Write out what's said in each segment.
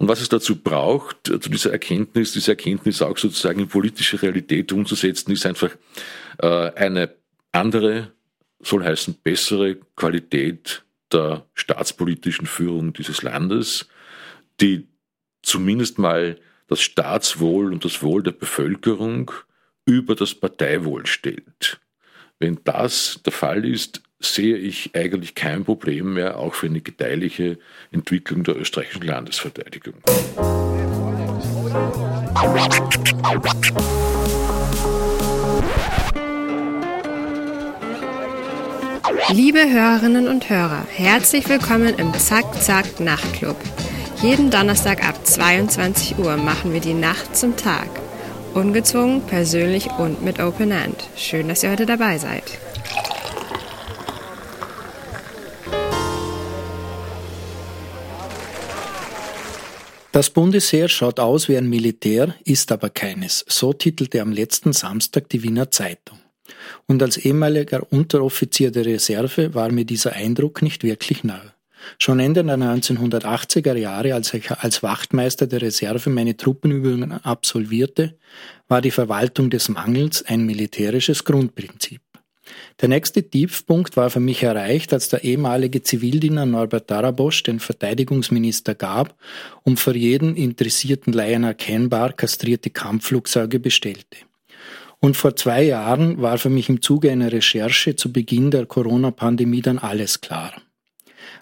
Und was es dazu braucht, zu dieser Erkenntnis, diese Erkenntnis auch sozusagen in politische Realität umzusetzen, ist einfach äh, eine andere, soll heißen bessere Qualität der staatspolitischen Führung dieses Landes, die zumindest mal das Staatswohl und das Wohl der Bevölkerung über das Parteiwohl stellt. Wenn das der Fall ist, sehe ich eigentlich kein Problem mehr, auch für eine gedeihliche Entwicklung der österreichischen Landesverteidigung. Liebe Hörerinnen und Hörer, herzlich willkommen im Zack Zack Nachtclub. Jeden Donnerstag ab 22 Uhr machen wir die Nacht zum Tag. Ungezwungen, persönlich und mit Open End. Schön, dass ihr heute dabei seid. Das Bundesheer schaut aus wie ein Militär, ist aber keines. So titelte am letzten Samstag die Wiener Zeitung. Und als ehemaliger Unteroffizier der Reserve war mir dieser Eindruck nicht wirklich nahe. Schon Ende der 1980er Jahre, als ich als Wachtmeister der Reserve meine Truppenübungen absolvierte, war die Verwaltung des Mangels ein militärisches Grundprinzip. Der nächste Tiefpunkt war für mich erreicht, als der ehemalige Zivildiener Norbert Darabosch den Verteidigungsminister gab und für jeden interessierten Laien erkennbar kastrierte Kampfflugzeuge bestellte. Und vor zwei Jahren war für mich im Zuge einer Recherche zu Beginn der Corona-Pandemie dann alles klar.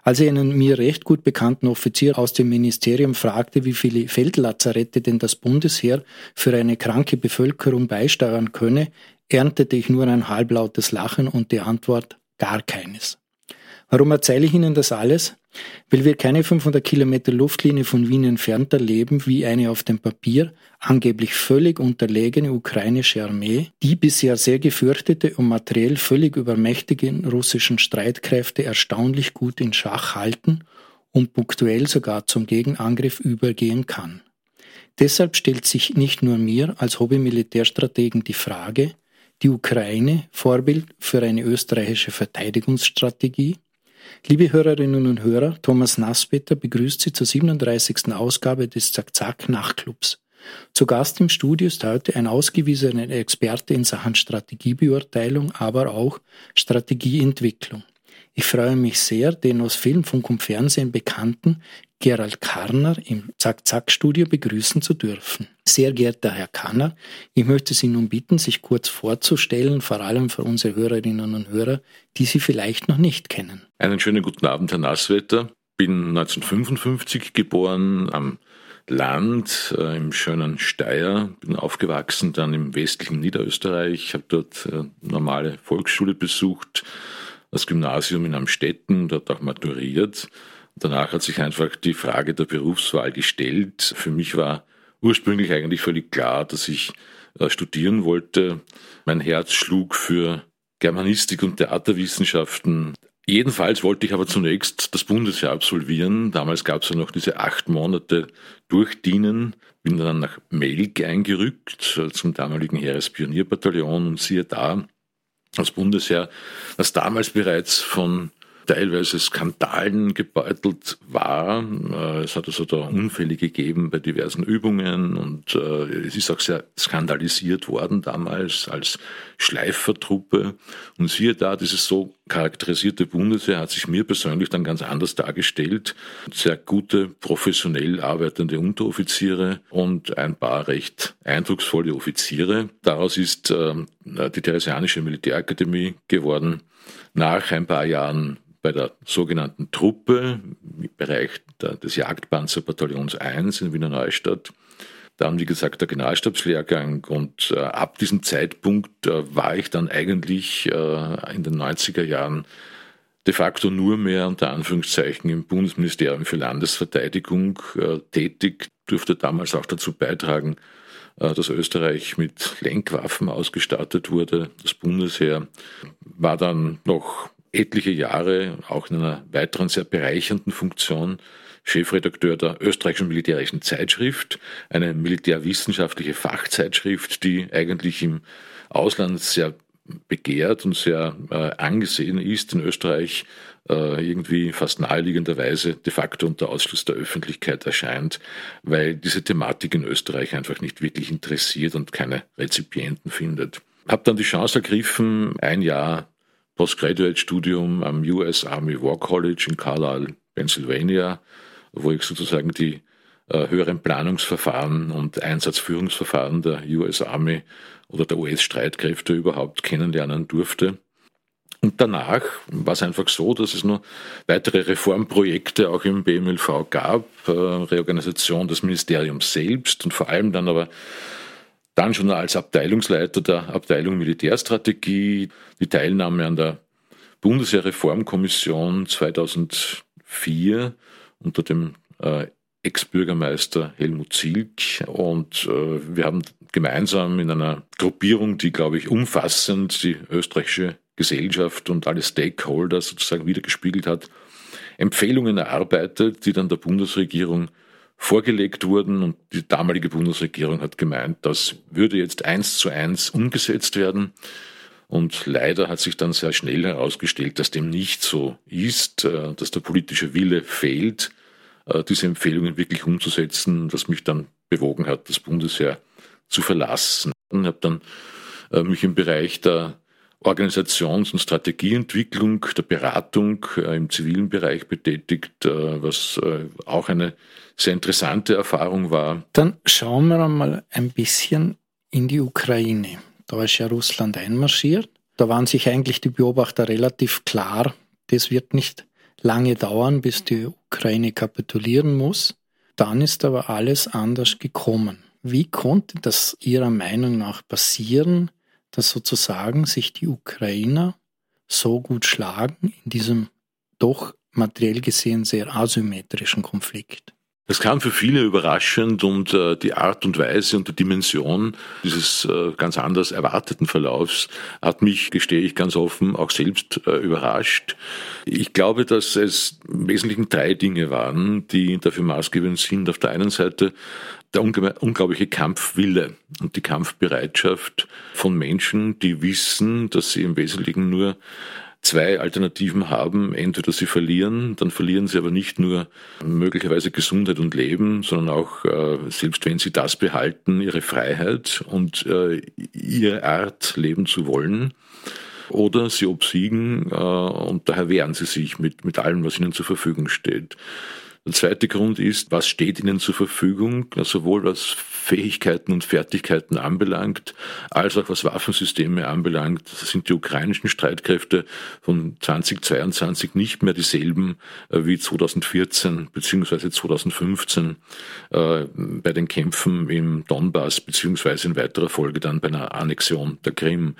Als ich einen mir recht gut bekannten Offizier aus dem Ministerium fragte, wie viele Feldlazarette denn das Bundesheer für eine kranke Bevölkerung beisteuern könne, erntete ich nur ein halblautes Lachen und die Antwort gar keines. Warum erzähle ich Ihnen das alles? Weil wir keine 500 Kilometer Luftlinie von Wien entfernter leben wie eine auf dem Papier angeblich völlig unterlegene ukrainische Armee, die bisher sehr gefürchtete und materiell völlig übermächtigen russischen Streitkräfte erstaunlich gut in Schach halten und punktuell sogar zum Gegenangriff übergehen kann. Deshalb stellt sich nicht nur mir als Hobby-Militärstrategen die Frage, die Ukraine Vorbild für eine österreichische Verteidigungsstrategie? Liebe Hörerinnen und Hörer, Thomas Nassbetter begrüßt Sie zur 37. Ausgabe des Zack-Zack Nachtclubs. Zu Gast im Studio ist heute ein ausgewiesener Experte in Sachen Strategiebeurteilung, aber auch Strategieentwicklung. Ich freue mich sehr, den aus Film, Funk und Fernsehen bekannten Gerald Karner im Zack-Zack-Studio begrüßen zu dürfen. Sehr geehrter Herr Karner, ich möchte Sie nun bitten, sich kurz vorzustellen, vor allem für unsere Hörerinnen und Hörer, die Sie vielleicht noch nicht kennen. Einen schönen guten Abend, Herr Nasswetter. Bin 1955 geboren am Land äh, im schönen Steyr, bin aufgewachsen dann im westlichen Niederösterreich, habe dort äh, normale Volksschule besucht, das Gymnasium in Amstetten, dort auch maturiert Danach hat sich einfach die Frage der Berufswahl gestellt. Für mich war ursprünglich eigentlich völlig klar, dass ich äh, studieren wollte. Mein Herz schlug für Germanistik und Theaterwissenschaften. Jedenfalls wollte ich aber zunächst das Bundesjahr absolvieren. Damals gab es ja noch diese acht Monate Durchdienen. Bin dann nach Melk eingerückt äh, zum damaligen Heerespionierbataillon und siehe da, das Bundesheer, das damals bereits von teilweise Skandalen gebeutelt war. Äh, es hat also da Unfälle gegeben bei diversen Übungen und äh, es ist auch sehr skandalisiert worden damals als Schleifertruppe. Und siehe da, dieses so charakterisierte Bundesheer hat sich mir persönlich dann ganz anders dargestellt. Sehr gute, professionell arbeitende Unteroffiziere und ein paar recht eindrucksvolle Offiziere. Daraus ist äh, die Theresianische Militärakademie geworden. Nach ein paar Jahren bei der sogenannten Truppe im Bereich des Jagdpanzerbataillons 1 in Wiener Neustadt. Dann, wie gesagt, der Generalstabslehrgang und äh, ab diesem Zeitpunkt äh, war ich dann eigentlich äh, in den 90er Jahren de facto nur mehr unter Anführungszeichen im Bundesministerium für Landesverteidigung äh, tätig, durfte damals auch dazu beitragen, äh, dass Österreich mit Lenkwaffen ausgestattet wurde. Das Bundesheer war dann noch etliche Jahre auch in einer weiteren sehr bereichernden Funktion Chefredakteur der österreichischen militärischen Zeitschrift, eine militärwissenschaftliche Fachzeitschrift, die eigentlich im Ausland sehr begehrt und sehr äh, angesehen ist in Österreich, äh, irgendwie fast naheliegenderweise de facto unter Ausschluss der Öffentlichkeit erscheint, weil diese Thematik in Österreich einfach nicht wirklich interessiert und keine Rezipienten findet. Habe dann die Chance ergriffen, ein Jahr Postgraduate-Studium am US Army War College in Carlisle, Pennsylvania, wo ich sozusagen die äh, höheren Planungsverfahren und Einsatzführungsverfahren der US Army oder der US-Streitkräfte überhaupt kennenlernen durfte. Und danach war es einfach so, dass es noch weitere Reformprojekte auch im BMLV gab, äh, Reorganisation des Ministeriums selbst und vor allem dann aber dann schon als Abteilungsleiter der Abteilung Militärstrategie, die Teilnahme an der Bundeswehrreformkommission 2004 unter dem äh, Ex-Bürgermeister Helmut Zilk und äh, wir haben gemeinsam in einer Gruppierung, die, glaube ich, umfassend die österreichische Gesellschaft und alle Stakeholder sozusagen wiedergespiegelt hat, Empfehlungen erarbeitet, die dann der Bundesregierung vorgelegt wurden und die damalige Bundesregierung hat gemeint, das würde jetzt eins zu eins umgesetzt werden. Und leider hat sich dann sehr schnell herausgestellt, dass dem nicht so ist, äh, dass der politische Wille fehlt, äh, diese Empfehlungen wirklich umzusetzen, was mich dann bewogen hat, das Bundesheer zu verlassen. Ich habe dann äh, mich im Bereich der Organisations- und Strategieentwicklung, der Beratung im zivilen Bereich betätigt, was auch eine sehr interessante Erfahrung war. Dann schauen wir einmal ein bisschen in die Ukraine. Da ist ja Russland einmarschiert. Da waren sich eigentlich die Beobachter relativ klar, das wird nicht lange dauern, bis die Ukraine kapitulieren muss. Dann ist aber alles anders gekommen. Wie konnte das Ihrer Meinung nach passieren, dass sozusagen sich die Ukrainer so gut schlagen in diesem doch materiell gesehen sehr asymmetrischen Konflikt. Das kam für viele überraschend und äh, die Art und Weise und die Dimension dieses äh, ganz anders erwarteten Verlaufs hat mich, gestehe ich ganz offen, auch selbst äh, überrascht. Ich glaube, dass es im Wesentlichen drei Dinge waren, die dafür maßgebend sind. Auf der einen Seite der unglaubliche Kampfwille und die Kampfbereitschaft von Menschen, die wissen, dass sie im Wesentlichen nur zwei Alternativen haben. Entweder sie verlieren, dann verlieren sie aber nicht nur möglicherweise Gesundheit und Leben, sondern auch, äh, selbst wenn sie das behalten, ihre Freiheit und äh, ihre Art leben zu wollen. Oder sie obsiegen äh, und daher wehren sie sich mit, mit allem, was ihnen zur Verfügung steht. Der zweite Grund ist, was steht Ihnen zur Verfügung, sowohl was Fähigkeiten und Fertigkeiten anbelangt, als auch was Waffensysteme anbelangt. Sind die ukrainischen Streitkräfte von 2022 nicht mehr dieselben äh, wie 2014 bzw. 2015 äh, bei den Kämpfen im Donbass bzw. in weiterer Folge dann bei einer Annexion der Krim.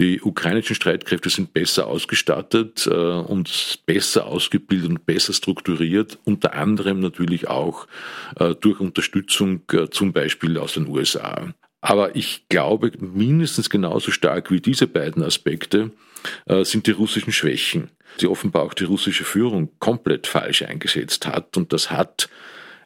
Die ukrainischen Streitkräfte sind besser ausgestattet äh, und besser ausgebildet und besser strukturiert, unter anderem natürlich auch äh, durch Unterstützung äh, zum Beispiel aus den USA. Aber ich glaube, mindestens genauso stark wie diese beiden Aspekte äh, sind die russischen Schwächen, die offenbar auch die russische Führung komplett falsch eingesetzt hat. Und das hat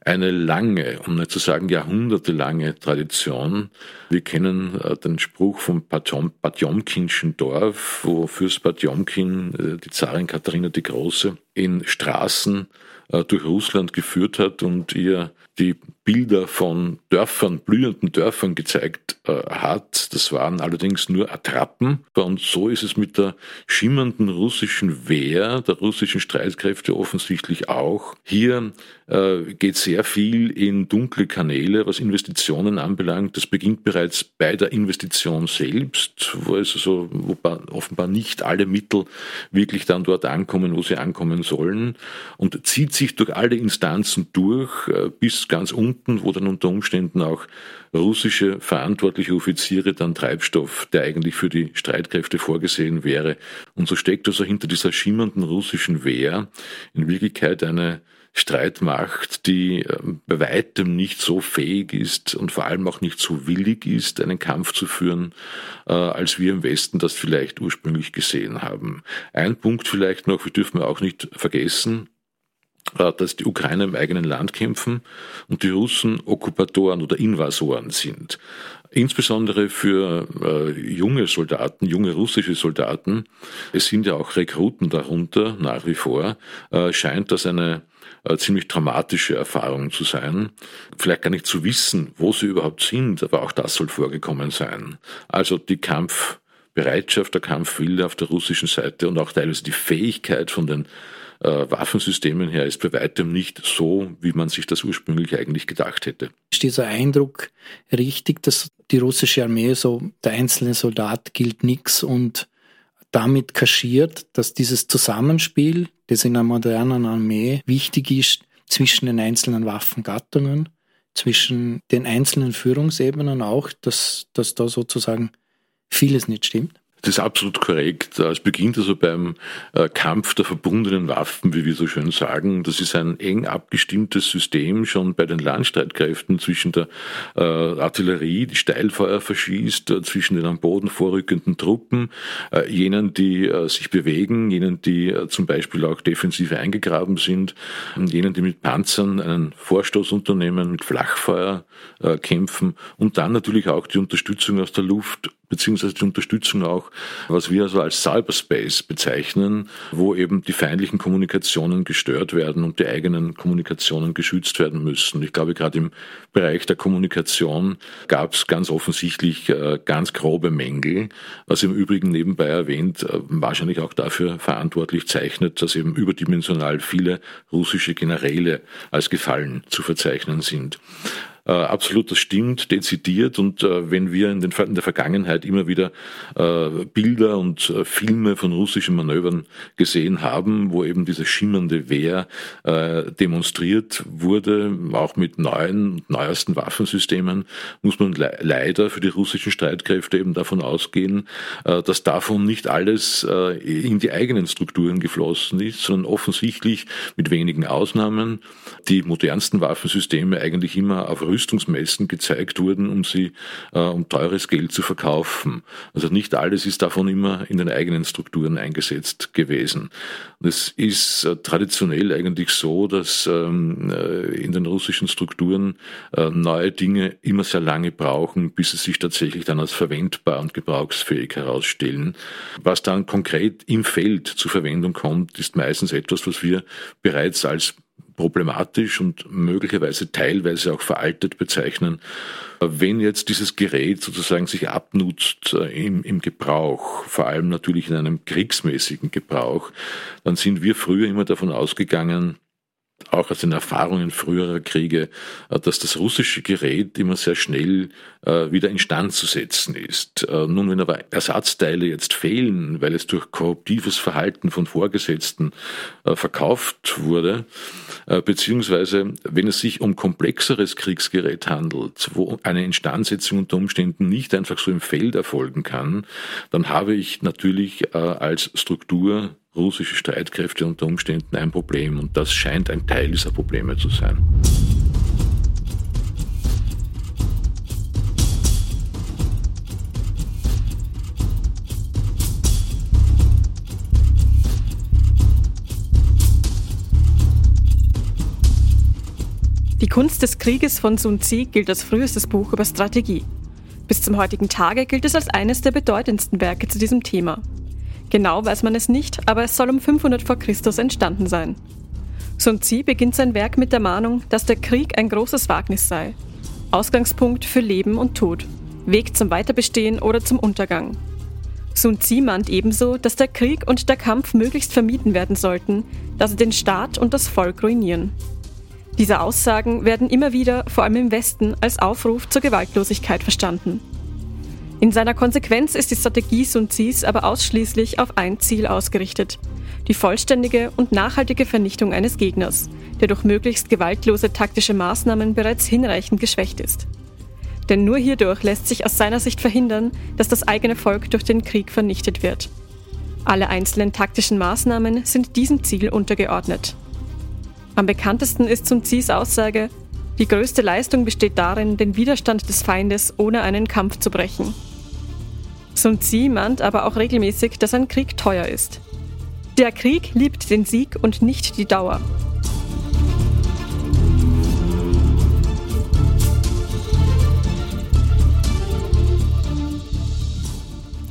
eine lange, um nicht zu sagen jahrhundertelange Tradition. Wir kennen äh, den Spruch vom Patjomkinschen Dorf, wo Fürst Patjomkin äh, die Zarin Katharina die Große in Straßen äh, durch Russland geführt hat und ihr die Bilder von Dörfern, blühenden Dörfern gezeigt äh, hat. Das waren allerdings nur Attrappen. Und so ist es mit der schimmernden russischen Wehr, der russischen Streitkräfte offensichtlich auch. Hier äh, geht sehr viel in dunkle Kanäle, was Investitionen anbelangt. Das beginnt bereits bei der Investition selbst, wo es also wo offenbar nicht alle Mittel wirklich dann dort ankommen, wo sie ankommen sollen und zieht sich durch alle Instanzen durch äh, bis ganz unten, wo dann unter Umständen auch russische verantwortliche Offiziere dann Treibstoff, der eigentlich für die Streitkräfte vorgesehen wäre. Und so steckt also hinter dieser schimmernden russischen Wehr in Wirklichkeit eine Streitmacht, die ähm, bei weitem nicht so fähig ist und vor allem auch nicht so willig ist, einen Kampf zu führen, äh, als wir im Westen das vielleicht ursprünglich gesehen haben. Ein Punkt vielleicht noch, wir dürfen auch nicht vergessen, dass die Ukrainer im eigenen Land kämpfen und die Russen Okkupatoren oder Invasoren sind. insbesondere für äh, junge Soldaten, junge russische Soldaten, es sind ja auch Rekruten darunter nach wie vor, äh, scheint das eine äh, ziemlich dramatische Erfahrung zu sein. Vielleicht gar nicht zu wissen, wo sie überhaupt sind, aber auch das soll vorgekommen sein. Also die Kampfbereitschaft, der Kampfwille auf der russischen Seite und auch teilweise die Fähigkeit von den äh, Waffensystemen her ist bei weitem nicht so, wie man sich das ursprünglich eigentlich gedacht hätte. Ist dieser Eindruck richtig, dass die russische Armee so, der einzelne Soldat gilt nichts und damit kaschiert, dass dieses Zusammenspiel, das in einer modernen Armee wichtig ist, zwischen den einzelnen Waffengattungen, zwischen den einzelnen Führungsebenen auch, dass, dass da sozusagen vieles nicht stimmt? Das ist absolut korrekt. Es beginnt also beim äh, Kampf der verbundenen Waffen, wie wir so schön sagen. Das ist ein eng abgestimmtes System schon bei den Landstreitkräften zwischen der äh, Artillerie, die Steilfeuer verschießt, äh, zwischen den am Boden vorrückenden Truppen, jenen, die sich bewegen, jenen, die zum Beispiel auch defensiv eingegraben sind, jenen, die mit Panzern einen Vorstoß unternehmen, mit Flachfeuer kämpfen und dann natürlich auch die Unterstützung aus der Luft beziehungsweise die Unterstützung auch, was wir also als Cyberspace bezeichnen, wo eben die feindlichen Kommunikationen gestört werden und die eigenen Kommunikationen geschützt werden müssen. Ich glaube, gerade im Bereich der Kommunikation gab es ganz offensichtlich äh, ganz grobe Mängel, was im Übrigen nebenbei erwähnt äh, wahrscheinlich auch dafür verantwortlich zeichnet, dass eben überdimensional viele russische Generäle als gefallen zu verzeichnen sind. Äh, absolut, das stimmt, dezidiert. Und äh, wenn wir in, den, in, der Vergangenheit immer wieder äh, Bilder und äh, Filme von russischen Manövern gesehen haben, wo eben diese schimmernde Wehr äh, demonstriert wurde, auch mit neuen, neuesten Waffensystemen, muss man le leider für die russischen Streitkräfte eben davon ausgehen, äh, dass davon nicht alles in die eigenen Strukturen geflossen ist, sondern offensichtlich mit wenigen Ausnahmen die modernsten Waffensysteme eigentlich immer auf Rüstungsmessen gezeigt wurden, um sie äh, um teures Geld zu verkaufen. Also nicht alles ist davon immer in den eigenen Strukturen eingesetzt gewesen. Es ist äh, traditionell eigentlich so, dass ähm, äh, in den russischen Strukturen äh, neue Dinge immer sehr lange brauchen, bis sie sich tatsächlich dann als verwendbar und gebrauchsfähig herausstellen. Was dann konkret im Feld zur Verwendung kommt, ist meistens etwas, was wir bereits als problematisch und möglicherweise teilweise auch veraltet bezeichnen. Wenn jetzt dieses Gerät sozusagen sich abnutzt äh, im, im Gebrauch, vor allem natürlich in einem kriegsmäßigen Gebrauch, dann sind wir früher immer davon ausgegangen, auch aus den Erfahrungen früherer Kriege, äh, dass das russische Gerät immer sehr schnell äh, wieder instand zu setzen ist. Äh, nun, wenn aber Ersatzteile jetzt fehlen, weil es durch korruptives Verhalten von Vorgesetzten verkauft wurde, beziehungsweise wenn es sich um komplexeres Kriegsgerät handelt, wo eine Instandsetzung unter Umständen nicht einfach so im Feld erfolgen kann, dann habe ich natürlich als Struktur russische Streitkräfte unter Umständen ein Problem und das scheint ein Teil dieser Probleme zu sein. Die Kunst des Krieges von Sun Tzu gilt als frühestes Buch über Strategie. Bis zum heutigen Tage gilt es als eines der bedeutendsten Werke zu diesem Thema. Genau weiß man es nicht, aber es soll um 500 vor Christus entstanden sein. Sun Tzu beginnt sein Werk mit der Mahnung, dass der Krieg ein großes Wagnis sei. Ausgangspunkt für Leben und Tod, Weg zum Weiterbestehen oder zum Untergang. Sun Tzu mahnt ebenso, dass der Krieg und der Kampf möglichst vermieden werden sollten, da sie den Staat und das Volk ruinieren. Diese Aussagen werden immer wieder, vor allem im Westen, als Aufruf zur Gewaltlosigkeit verstanden. In seiner Konsequenz ist die Strategie Sun Tzus aber ausschließlich auf ein Ziel ausgerichtet. Die vollständige und nachhaltige Vernichtung eines Gegners, der durch möglichst gewaltlose taktische Maßnahmen bereits hinreichend geschwächt ist. Denn nur hierdurch lässt sich aus seiner Sicht verhindern, dass das eigene Volk durch den Krieg vernichtet wird. Alle einzelnen taktischen Maßnahmen sind diesem Ziel untergeordnet. Am bekanntesten ist Sun Tzus Aussage, die größte Leistung besteht darin, den Widerstand des Feindes ohne einen Kampf zu brechen. Sun Tzu mahnt aber auch regelmäßig, dass ein Krieg teuer ist. Der Krieg liebt den Sieg und nicht die Dauer.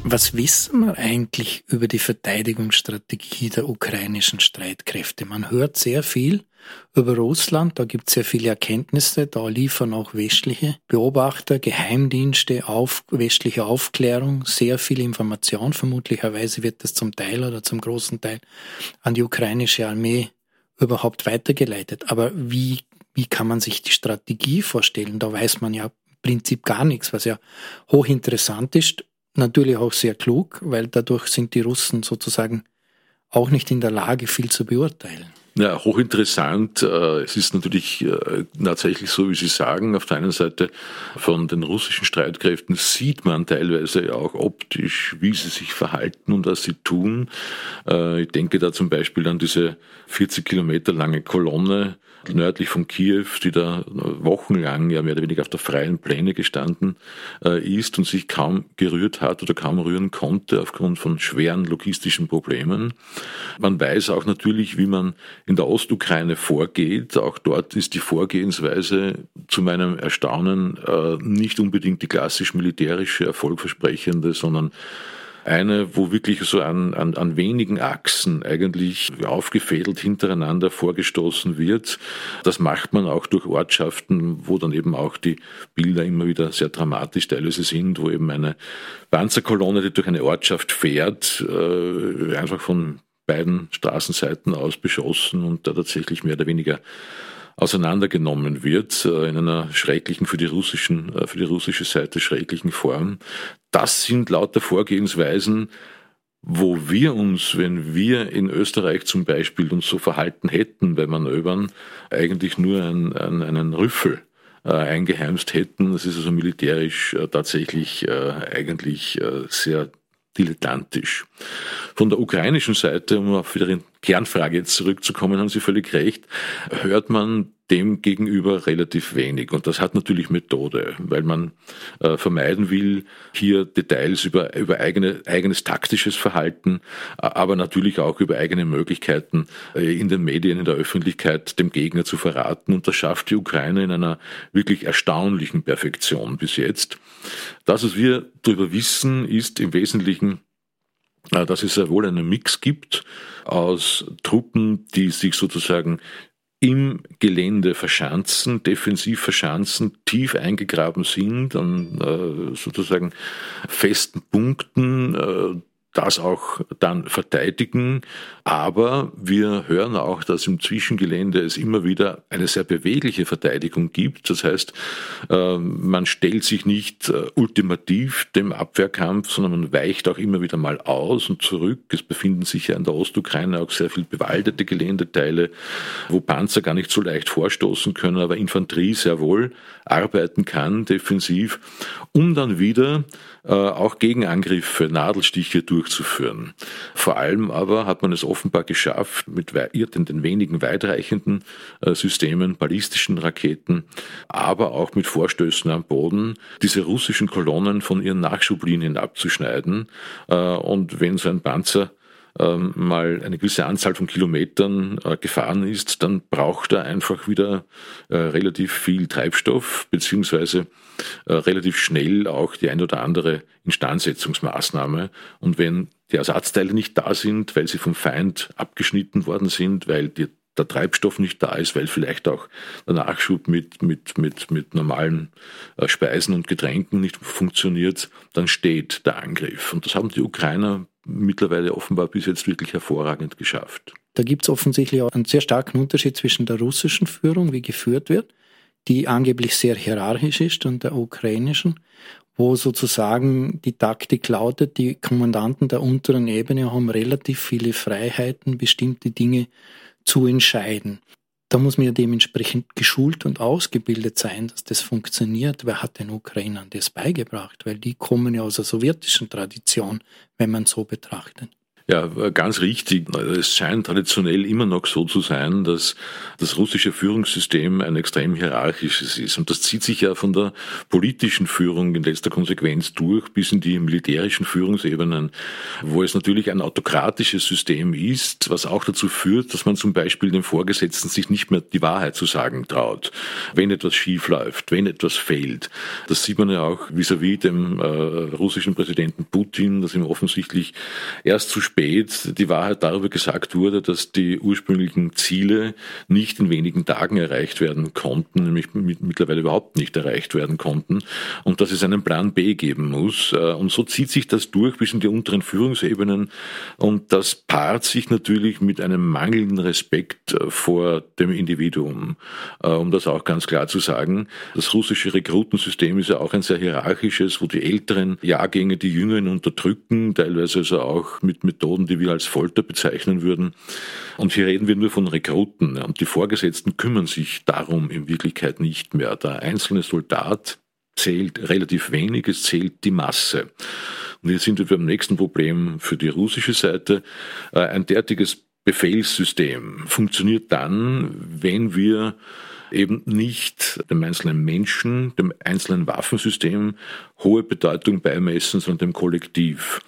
Was wissen wir eigentlich über die Verteidigungsstrategie der ukrainischen Streitkräfte? Man hört sehr viel über Russland, da gibt es sehr viele Erkenntnisse, da liefern auch westliche Beobachter, Geheimdienste, auf, westliche Aufklärung, sehr viel Information. Vermutlicherweise wird das zum Teil oder zum großen Teil an die ukrainische Armee überhaupt weitergeleitet. Aber wie, wie kann man sich die Strategie vorstellen? Da weiß man ja im Prinzip gar nichts, was ja hochinteressant ist natürlich auch sehr klug, weil dadurch sind die Russen sozusagen auch nicht in der Lage, viel zu beurteilen. Ja, hochinteressant. Äh, es ist natürlich äh, tatsächlich so, wie Sie sagen, auf der einen Seite von den russischen Streitkräften sieht man teilweise auch optisch, wie sie sich verhalten und was sie tun. Äh, ich denke da zum Beispiel an diese 40 Kilometer lange Kolonne, nördlich von Kiew, die da wochenlang ja mehr oder weniger auf der freien Pläne gestanden äh, ist und sich kaum gerührt hat oder kaum rühren konnte aufgrund von schweren logistischen Problemen. Man weiß auch natürlich, wie man in der Ostukraine vorgeht. Auch dort ist die Vorgehensweise zu meinem Erstaunen äh, nicht unbedingt die klassisch militärische, erfolgversprechende, sondern eine, wo wirklich so an, an, an wenigen Achsen eigentlich aufgefädelt hintereinander vorgestoßen wird. Das macht man auch durch Ortschaften, wo dann eben auch die Bilder immer wieder sehr dramatisch teilweise sind, wo eben eine Panzerkolonne, die durch eine Ortschaft fährt, äh, einfach von beiden Straßenseiten aus beschossen und da tatsächlich mehr oder weniger auseinandergenommen wird äh, in einer schrecklichen für die russischen äh, für die russische Seite schrecklichen Form. Das sind lauter Vorgehensweisen, wo wir uns, wenn wir in Österreich zum Beispiel uns so verhalten hätten bei Manövern, eigentlich nur einen, einen, Rüffel äh, eingeheimst hätten. Das ist also militärisch tatsächlich eigentlich sehr dilettantisch. Von der ukrainischen Seite, um auf wieder in Kernfrage jetzt zurückzukommen, haben Sie völlig recht, hört man dem gegenüber relativ wenig. Und das hat natürlich Methode, weil man äh, vermeiden will, hier Details über, über eigene, eigenes taktisches Verhalten, aber natürlich auch über eigene Möglichkeiten äh, in den Medien, in der Öffentlichkeit dem Gegner zu verraten. Und das schafft die Ukraine in einer wirklich erstaunlichen Perfektion bis jetzt. Das, was wir darüber wissen, ist im Wesentlichen, dass es sehr wohl einen Mix gibt aus Truppen, die sich sozusagen im Gelände verschanzen, defensiv verschanzen, tief eingegraben sind an äh, sozusagen festen Punkten, äh, das auch dann verteidigen. Aber wir hören auch, dass im Zwischengelände es immer wieder eine sehr bewegliche Verteidigung gibt. Das heißt, ähm, man stellt sich nicht äh, ultimativ dem Abwehrkampf, sondern man weicht auch immer wieder mal aus und zurück. Es befinden sich ja in der Ostukraine auch sehr viel bewaldete Geländeteile, wo Panzer gar nicht so leicht vorstoßen können, aber Infanterie sehr wohl arbeiten kann, defensiv, um dann wieder auch Gegenangriffe, Nadelstiche durchzuführen. Vor allem aber hat man es offenbar geschafft, mit den wenigen weitreichenden äh, Systemen, ballistischen Raketen, aber auch mit Vorstößen am Boden, diese russischen Kolonnen von ihren Nachschublinien abzuschneiden. Äh, und wenn so ein Panzer ähm, mal eine gewisse Anzahl von Kilometern äh, gefahren ist, dann braucht er einfach wieder äh, relativ viel Treibstoff, beziehungsweise äh, relativ schnell auch die ein oder andere Instandsetzungsmaßnahme. Und wenn die Ersatzteile nicht da sind, weil sie vom Feind abgeschnitten worden sind, weil die der Treibstoff nicht da ist, weil vielleicht auch der Nachschub mit, mit, mit, mit normalen Speisen und Getränken nicht funktioniert, dann steht der Angriff. Und das haben die Ukrainer mittlerweile offenbar bis jetzt wirklich hervorragend geschafft. Da gibt es offensichtlich auch einen sehr starken Unterschied zwischen der russischen Führung, wie geführt wird, die angeblich sehr hierarchisch ist, und der ukrainischen, wo sozusagen die Taktik lautet, die Kommandanten der unteren Ebene haben relativ viele Freiheiten, bestimmte Dinge zu entscheiden. Da muss man ja dementsprechend geschult und ausgebildet sein, dass das funktioniert. Wer hat den Ukrainern das beigebracht? Weil die kommen ja aus der sowjetischen Tradition, wenn man so betrachtet. Ja, ganz richtig. Es scheint traditionell immer noch so zu sein, dass das russische Führungssystem ein extrem hierarchisches ist. Und das zieht sich ja von der politischen Führung in letzter Konsequenz durch bis in die militärischen Führungsebenen, wo es natürlich ein autokratisches System ist, was auch dazu führt, dass man zum Beispiel dem Vorgesetzten sich nicht mehr die Wahrheit zu sagen traut, wenn etwas schief läuft, wenn etwas fehlt. Das sieht man ja auch vis-à-vis -vis dem äh, russischen Präsidenten Putin, dass ihm offensichtlich erst zu spät die Wahrheit darüber gesagt wurde, dass die ursprünglichen Ziele nicht in wenigen Tagen erreicht werden konnten, nämlich mittlerweile überhaupt nicht erreicht werden konnten und dass es einen Plan B geben muss. Äh, und so zieht sich das durch bis in die unteren Führungsebenen und das paart sich natürlich mit einem mangelnden Respekt äh, vor dem Individuum. Äh, um das auch ganz klar zu sagen, das russische Rekrutensystem ist ja auch ein sehr hierarchisches, wo die älteren Jahrgänge die jüngeren unterdrücken, teilweise also auch mit Methoden, die wir als Folter bezeichnen würden. Und hier reden wir nur von Rekruten. Und die Vorgesetzten kümmern sich darum in Wirklichkeit nicht mehr. Der einzelne Soldat zählt relativ wenig, es zählt die Masse. Und hier sind wir beim nächsten Problem für die russische Seite. Äh, ein derartiges Befehlssystem funktioniert dann, wenn wir eben nicht dem einzelnen Menschen, dem einzelnen Waffensystem hohe Bedeutung beimessen, sondern dem Kollektiv.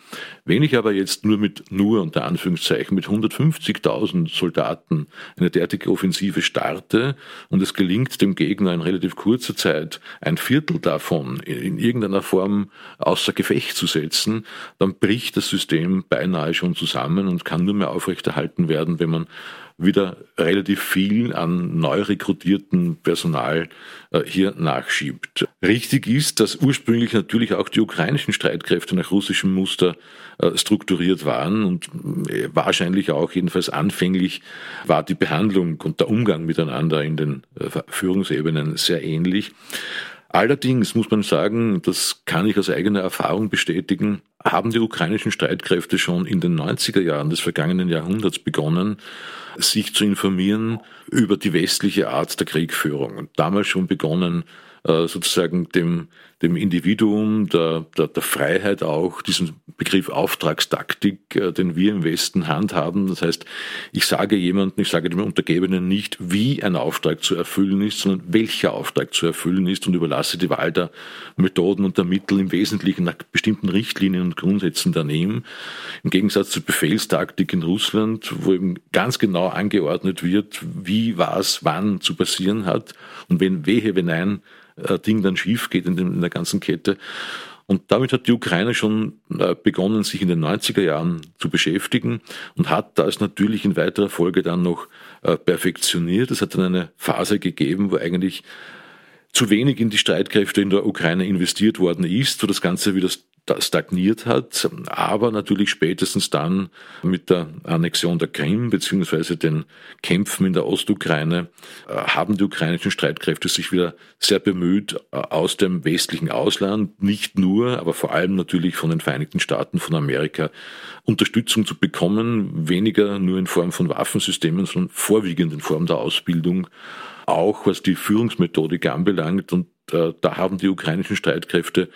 Wenn ich aber jetzt nur mit, nur unter Anführungszeichen, mit 150.000 Soldaten eine derartige Offensive starte und es gelingt dem Gegner in relativ kurzer Zeit ein Viertel davon in irgendeiner Form außer Gefecht zu setzen, dann bricht das System beinahe schon zusammen und kann nur mehr aufrechterhalten werden, wenn man wieder relativ viel an neu rekrutierten Personal äh, hier nachschiebt. Richtig ist, dass ursprünglich natürlich auch die ukrainischen Streitkräfte nach russischem Muster äh, strukturiert waren und äh, wahrscheinlich auch jedenfalls anfänglich war die Behandlung und der Umgang miteinander in den Führungsebenen sehr ähnlich. Allerdings muss man sagen, das kann ich aus eigener Erfahrung bestätigen, haben die ukrainischen Streitkräfte schon in den 90er Jahren des vergangenen Jahrhunderts begonnen, sich zu informieren über die westliche Art der Kriegführung. Und damals schon begonnen, äh, sozusagen dem, dem Individuum, der, der, der Freiheit auch, diesen Begriff Auftragstaktik, äh, den wir im Westen handhaben. Das heißt, ich sage jemandem, ich sage dem Untergebenen nicht, wie ein Auftrag zu erfüllen ist, sondern welcher Auftrag zu erfüllen ist und überlasse die Wahl der Methoden und der Mittel im Wesentlichen nach bestimmten Richtlinien und Grundsätzen daneben. Im Gegensatz zur Befehlstaktik in Russland, wo eben ganz genau angeordnet wird, wie was wann zu passieren hat und wenn wehe, wenn ein äh, Ding dann schief geht in, in der ganzen Kette. Und damit hat die Ukraine schon äh, begonnen, sich in den 90er Jahren zu beschäftigen und hat das natürlich in weiterer Folge dann noch äh, perfektioniert. Es hat dann eine Phase gegeben, wo eigentlich zu wenig in die Streitkräfte in der Ukraine investiert worden ist, wo das Ganze wieder stagniert hat, aber natürlich spätestens dann mit der Annexion der Krim beziehungsweise den Kämpfen in der Ostukraine äh, haben die ukrainischen Streitkräfte sich wieder sehr bemüht, äh, aus dem westlichen Ausland, nicht nur, aber vor allem natürlich von den Vereinigten Staaten von Amerika, Unterstützung zu bekommen, weniger nur in Form von Waffensystemen, sondern vorwiegend in Form der Ausbildung, auch was die Führungsmethodik anbelangt. Und äh, da haben die ukrainischen Streitkräfte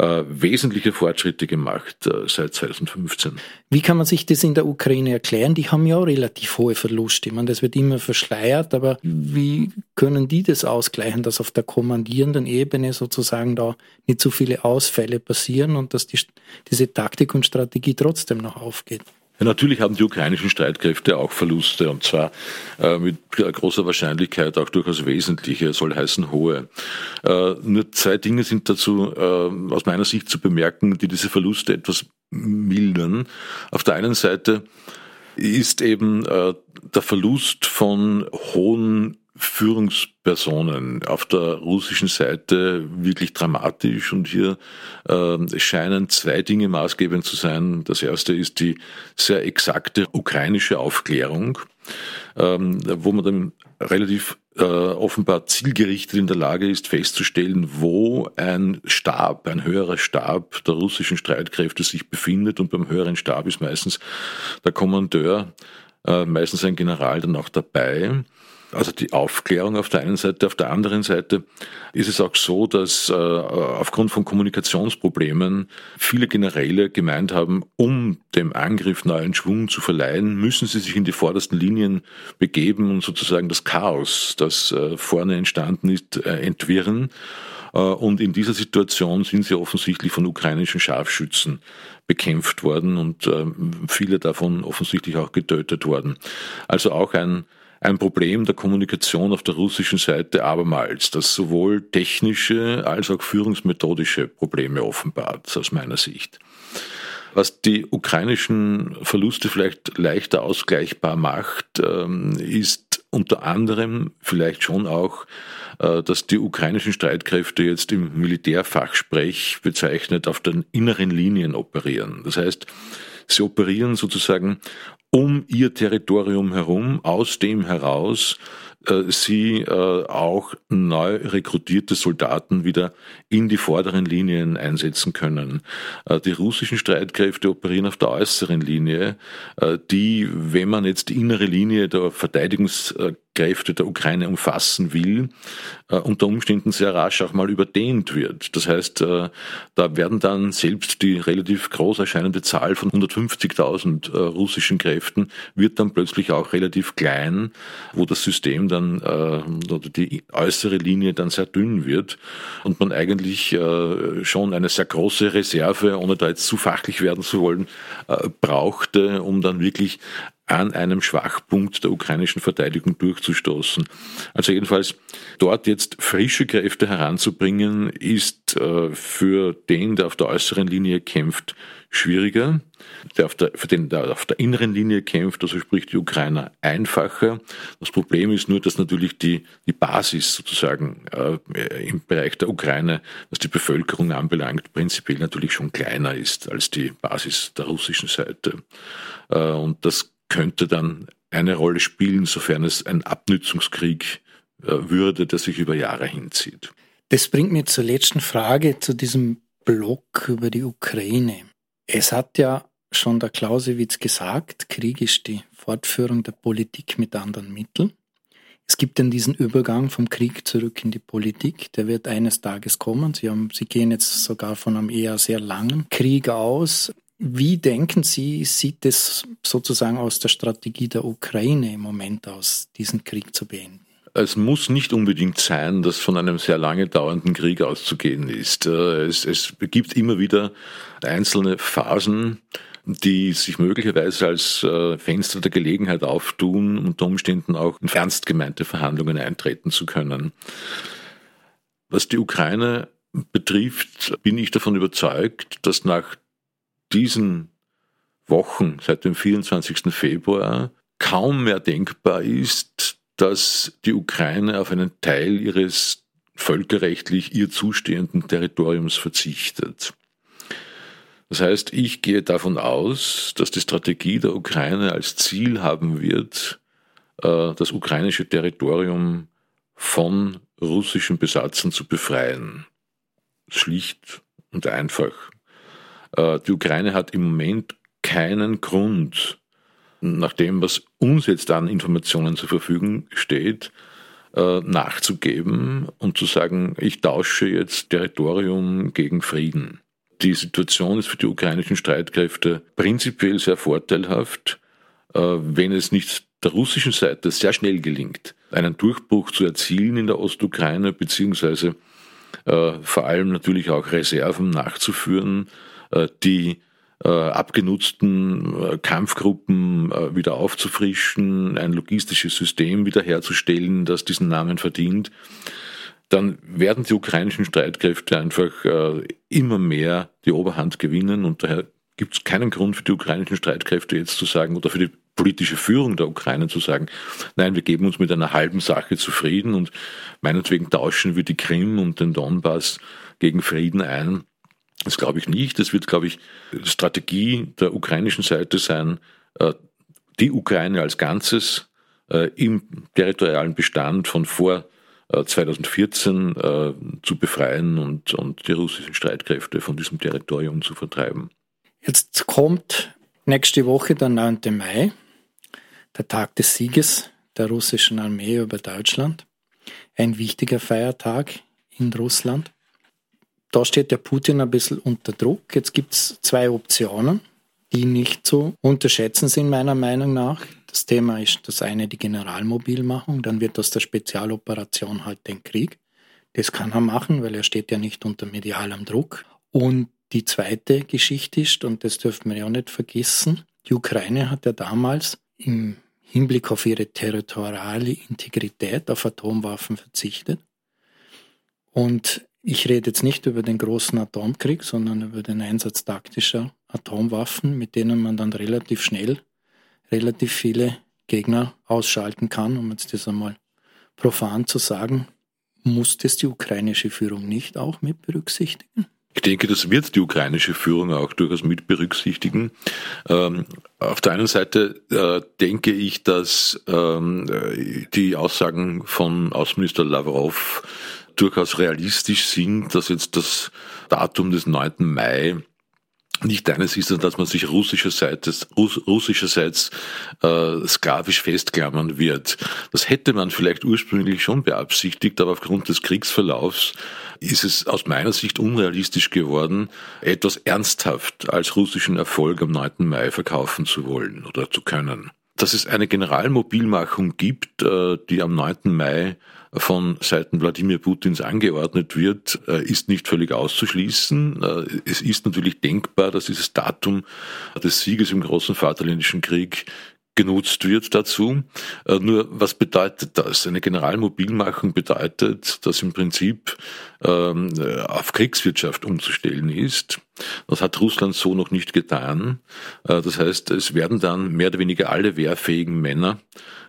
äh, wesentliche Fortschritte gemacht äh, seit 2015. Wie kann man sich das in der Ukraine erklären? Die haben ja auch relativ hohe Verluste. Ich meine, das wird immer verschleiert, aber wie können die das ausgleichen, dass auf der kommandierenden Ebene sozusagen da nicht so viele Ausfälle passieren und dass die, diese Taktik und Strategie trotzdem noch aufgeht? Natürlich haben die ukrainischen Streitkräfte auch Verluste und zwar äh, mit großer Wahrscheinlichkeit auch durchaus wesentliche, soll heißen hohe. Äh, nur zwei Dinge sind dazu äh, aus meiner Sicht zu bemerken, die diese Verluste etwas mildern. Auf der einen Seite ist eben äh, der Verlust von hohen Führungspersonen auf der russischen Seite wirklich dramatisch und hier äh, scheinen zwei Dinge maßgebend zu sein. Das erste ist die sehr exakte ukrainische Aufklärung, ähm, wo man dann relativ äh, offenbar zielgerichtet in der Lage ist festzustellen, wo ein Stab, ein höherer Stab der russischen Streitkräfte sich befindet. Und beim höheren Stab ist meistens der Kommandeur, äh, meistens ein General dann auch dabei. Also die Aufklärung auf der einen Seite, auf der anderen Seite ist es auch so, dass äh, aufgrund von Kommunikationsproblemen viele Generäle gemeint haben, um dem Angriff neuen Schwung zu verleihen, müssen sie sich in die vordersten Linien begeben und sozusagen das Chaos, das äh, vorne entstanden ist, äh, entwirren. Äh, und in dieser Situation sind sie offensichtlich von ukrainischen Scharfschützen bekämpft worden und äh, viele davon offensichtlich auch getötet worden. Also auch ein, ein Problem der Kommunikation auf der russischen Seite abermals, das sowohl technische als auch führungsmethodische Probleme offenbart, aus meiner Sicht. Was die ukrainischen Verluste vielleicht leichter ausgleichbar macht, ähm, ist unter anderem vielleicht schon auch äh, dass die ukrainischen Streitkräfte jetzt im Militärfachsprech bezeichnet auf den inneren Linien operieren. Das heißt, sie operieren sozusagen um ihr Territorium herum, aus dem heraus äh, sie äh, auch neu rekrutierte Soldaten wieder in die vorderen Linien einsetzen können. Äh, die russischen Streitkräfte operieren auf der äußeren Linie, die, wenn man jetzt die innere Linie der Verteidigungskräfte der Ukraine umfassen will, unter Umständen sehr rasch auch mal überdehnt wird. Das heißt, da werden dann selbst die relativ groß erscheinende Zahl von 150.000 russischen Kräften wird dann plötzlich auch relativ klein, wo das System dann äh, oder die äußere Linie dann sehr dünn wird und man eigentlich äh, schon eine sehr große Reserve, ohne da jetzt zu fachlich werden zu wollen, äh, brauchte, um dann wirklich an einem Schwachpunkt der ukrainischen Verteidigung durchzustoßen. Also jedenfalls dort jetzt frische Kräfte heranzubringen, ist äh, für den, der auf der äußeren Linie kämpft, schwieriger. Der auf der, für den, der auf der inneren Linie kämpft, also sprich die Ukrainer, einfacher. Das Problem ist nur, dass natürlich die, die Basis sozusagen äh, im Bereich der Ukraine, was die Bevölkerung anbelangt, prinzipiell natürlich schon kleiner ist als die Basis der russischen Seite. Äh, und das könnte dann eine Rolle spielen, sofern es ein Abnützungskrieg äh, würde, der sich über Jahre hinzieht. Das bringt mich zur letzten Frage, zu diesem Block über die Ukraine. Es hat ja schon der Clausewitz gesagt, Krieg ist die Fortführung der Politik mit anderen Mitteln. Es gibt dann diesen Übergang vom Krieg zurück in die Politik, der wird eines Tages kommen. Sie, haben, Sie gehen jetzt sogar von einem eher sehr langen Krieg aus. Wie denken Sie, sieht es sozusagen aus der Strategie der Ukraine im Moment aus, diesen Krieg zu beenden? Es muss nicht unbedingt sein, dass von einem sehr lange dauernden Krieg auszugehen ist. Äh, es, es gibt immer wieder einzelne Phasen, die sich möglicherweise als äh, Fenster der Gelegenheit auftun, unter Umständen auch in ernst gemeinte Verhandlungen eintreten zu können. Was die Ukraine betrifft, bin ich davon überzeugt, dass nach diesen Wochen seit dem 24. Februar kaum mehr denkbar ist, dass die Ukraine auf einen Teil ihres völkerrechtlich ihr zustehenden Territoriums verzichtet. Das heißt, ich gehe davon aus, dass die Strategie der Ukraine als Ziel haben wird, äh, das ukrainische Territorium von russischen Besatzern zu befreien. Schlicht und einfach. Äh, die Ukraine hat im Moment keinen Grund, nach dem, was uns jetzt an Informationen zur Verfügung steht, äh, nachzugeben und zu sagen, ich tausche jetzt Territorium gegen Frieden. Die Situation ist für die ukrainischen Streitkräfte prinzipiell sehr vorteilhaft, äh, wenn es nicht der russischen Seite sehr schnell gelingt, einen Durchbruch zu erzielen in der Ostukraine, beziehungsweise vor allem natürlich auch Reserven nachzuführen, die äh, abgenutzten äh, Kampfgruppen äh, wieder aufzufrischen, ein logistisches System wiederherzustellen, das diesen Namen verdient, dann werden die ukrainischen Streitkräfte einfach äh, immer mehr die Oberhand gewinnen und daher gibt es keinen Grund für die ukrainischen Streitkräfte jetzt zu sagen oder für die politische Führung der Ukraine zu sagen, nein, wir geben uns mit einer halben Sache zufrieden und meinetwegen tauschen wir die Krim und den Donbass gegen Frieden ein. Das glaube ich nicht. Das wird, glaube ich, Strategie der ukrainischen Seite sein, äh, die Ukraine als Ganzes äh, im territorialen Bestand von vor 2014 äh, zu befreien und, und die russischen Streitkräfte von diesem Territorium zu vertreiben. Jetzt kommt nächste Woche der 9. Mai, der Tag des Sieges der russischen Armee über Deutschland. Ein wichtiger Feiertag in Russland. Da steht der Putin ein bisschen unter Druck. Jetzt gibt es zwei Optionen, die nicht zu unterschätzen sind, meiner Meinung nach. Das Thema ist das eine die Generalmobilmachung, dann wird aus der Spezialoperation halt den Krieg. Das kann er machen, weil er steht ja nicht unter medialem Druck. Und die zweite Geschichte ist, und das dürfen wir ja auch nicht vergessen, die Ukraine hat ja damals im Hinblick auf ihre territoriale Integrität auf Atomwaffen verzichtet. Und ich rede jetzt nicht über den großen Atomkrieg, sondern über den Einsatz taktischer Atomwaffen, mit denen man dann relativ schnell relativ viele Gegner ausschalten kann, um jetzt das einmal profan zu sagen. Muss das die ukrainische Führung nicht auch mit berücksichtigen? Ich denke, das wird die ukrainische Führung auch durchaus mit berücksichtigen. Ähm, auf der einen Seite äh, denke ich, dass ähm, die Aussagen von Außenminister Lavrov durchaus realistisch sind, dass jetzt das Datum des 9. Mai nicht eines ist, dass man sich russischerseits, russischerseits äh, sklavisch festklammern wird. Das hätte man vielleicht ursprünglich schon beabsichtigt, aber aufgrund des Kriegsverlaufs ist es aus meiner Sicht unrealistisch geworden, etwas ernsthaft als russischen Erfolg am 9. Mai verkaufen zu wollen oder zu können. Dass es eine Generalmobilmachung gibt, äh, die am 9. Mai von Seiten Wladimir Putins angeordnet wird, äh, ist nicht völlig auszuschließen. Äh, es ist natürlich denkbar, dass dieses Datum des Sieges im großen Vaterländischen Krieg genutzt wird dazu. Äh, nur was bedeutet das? Eine Generalmobilmachung bedeutet, dass im Prinzip ähm, auf Kriegswirtschaft umzustellen ist. Das hat Russland so noch nicht getan. Das heißt, es werden dann mehr oder weniger alle wehrfähigen Männer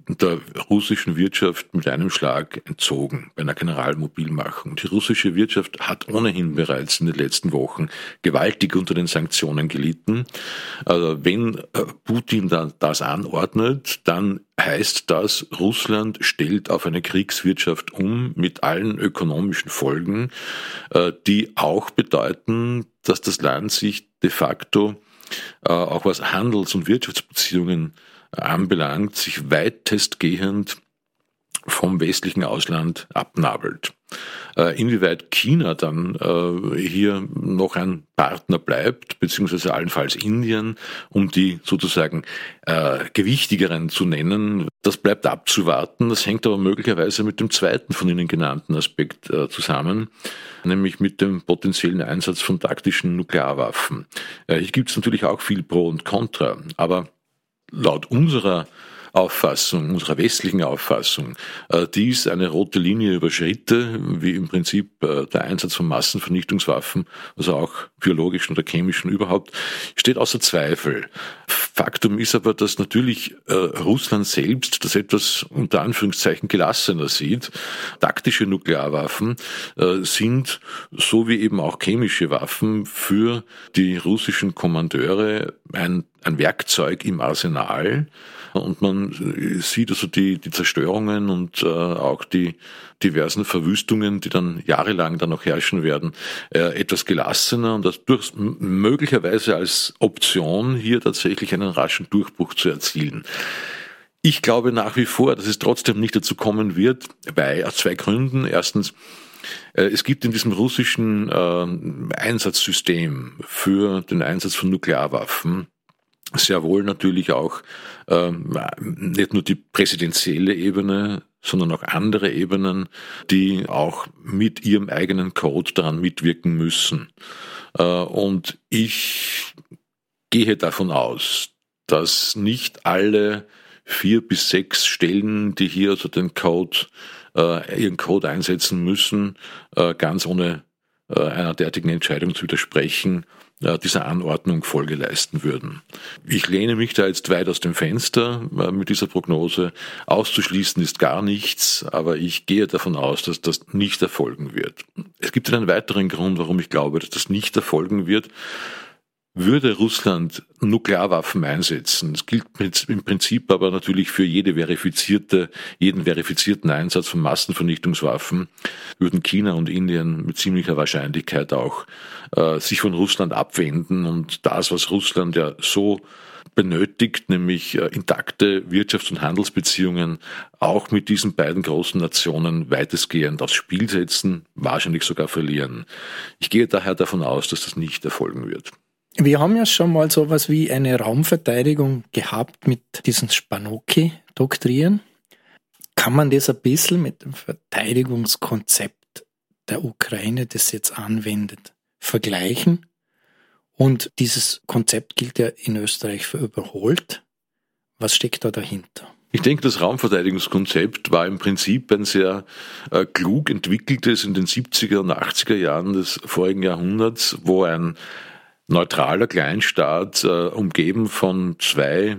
der russischen Wirtschaft mit einem Schlag entzogen bei einer Generalmobilmachung. Die russische Wirtschaft hat ohnehin bereits in den letzten Wochen gewaltig unter den Sanktionen gelitten. Also wenn äh, Putin dann das anordnet, dann heißt das, Russland stellt auf eine Kriegswirtschaft um mit allen ökonomischen Folgen, äh, die auch bedeuten, dass das Land sich de facto äh, auch was Handels- und Wirtschaftsbeziehungen anbelangt, sich weitestgehend vom westlichen Ausland abnabelt. Äh, inwieweit China dann äh, hier noch ein Partner bleibt, beziehungsweise allenfalls Indien, um die sozusagen äh, gewichtigeren zu nennen, das bleibt abzuwarten. Das hängt aber möglicherweise mit dem zweiten von Ihnen genannten Aspekt zusammen, nämlich mit dem potenziellen Einsatz von taktischen Nuklearwaffen. Hier gibt es natürlich auch viel Pro und Contra, aber laut unserer Auffassung, unserer westlichen Auffassung, äh, dies eine rote Linie überschritte, wie im Prinzip äh, der Einsatz von Massenvernichtungswaffen, also auch biologischen oder chemischen überhaupt, steht außer Zweifel. Faktum ist aber, dass natürlich äh, Russland selbst das etwas unter Anführungszeichen gelassener sieht. Taktische Nuklearwaffen sind, so wie eben auch chemische Waffen, für die russischen Kommandeure ein, ein Werkzeug im Arsenal, und man sieht also die, die Zerstörungen und äh, auch die diversen Verwüstungen, die dann jahrelang dann noch herrschen werden, äh, etwas gelassener und das durch, möglicherweise als Option hier tatsächlich einen raschen Durchbruch zu erzielen. Ich glaube nach wie vor, dass es trotzdem nicht dazu kommen wird, bei zwei Gründen. Erstens, äh, es gibt in diesem russischen äh, Einsatzsystem für den Einsatz von Nuklearwaffen sehr wohl natürlich auch ähm, nicht nur die präsidentielle Ebene, sondern auch andere Ebenen, die auch mit ihrem eigenen Code daran mitwirken müssen. Äh, und ich gehe davon aus, dass nicht alle vier bis sechs Stellen, die hier also den Code, äh, ihren Code einsetzen müssen, äh, ganz ohne äh, einer derartigen Entscheidung zu widersprechen, dieser Anordnung Folge leisten würden. Ich lehne mich da jetzt weit aus dem Fenster äh, mit dieser Prognose. Auszuschließen ist gar nichts, aber ich gehe davon aus, dass das nicht erfolgen wird. Es gibt einen weiteren Grund, warum ich glaube, dass das nicht erfolgen wird. Würde Russland Nuklearwaffen einsetzen, das gilt im Prinzip aber natürlich für jede verifizierte, jeden verifizierten Einsatz von Massenvernichtungswaffen, würden China und Indien mit ziemlicher Wahrscheinlichkeit auch äh, sich von Russland abwenden und das, was Russland ja so benötigt, nämlich äh, intakte Wirtschafts- und Handelsbeziehungen auch mit diesen beiden großen Nationen weitestgehend aufs Spiel setzen, wahrscheinlich sogar verlieren. Ich gehe daher davon aus, dass das nicht erfolgen wird. Wir haben ja schon mal sowas wie eine Raumverteidigung gehabt mit diesen Spanoki-Doktrinen. Kann man das ein bisschen mit dem Verteidigungskonzept der Ukraine, das jetzt anwendet, vergleichen? Und dieses Konzept gilt ja in Österreich für überholt. Was steckt da dahinter? Ich denke, das Raumverteidigungskonzept war im Prinzip ein sehr äh, klug entwickeltes in den 70er und 80er Jahren des vorigen Jahrhunderts, wo ein neutraler Kleinstaat, äh, umgeben von zwei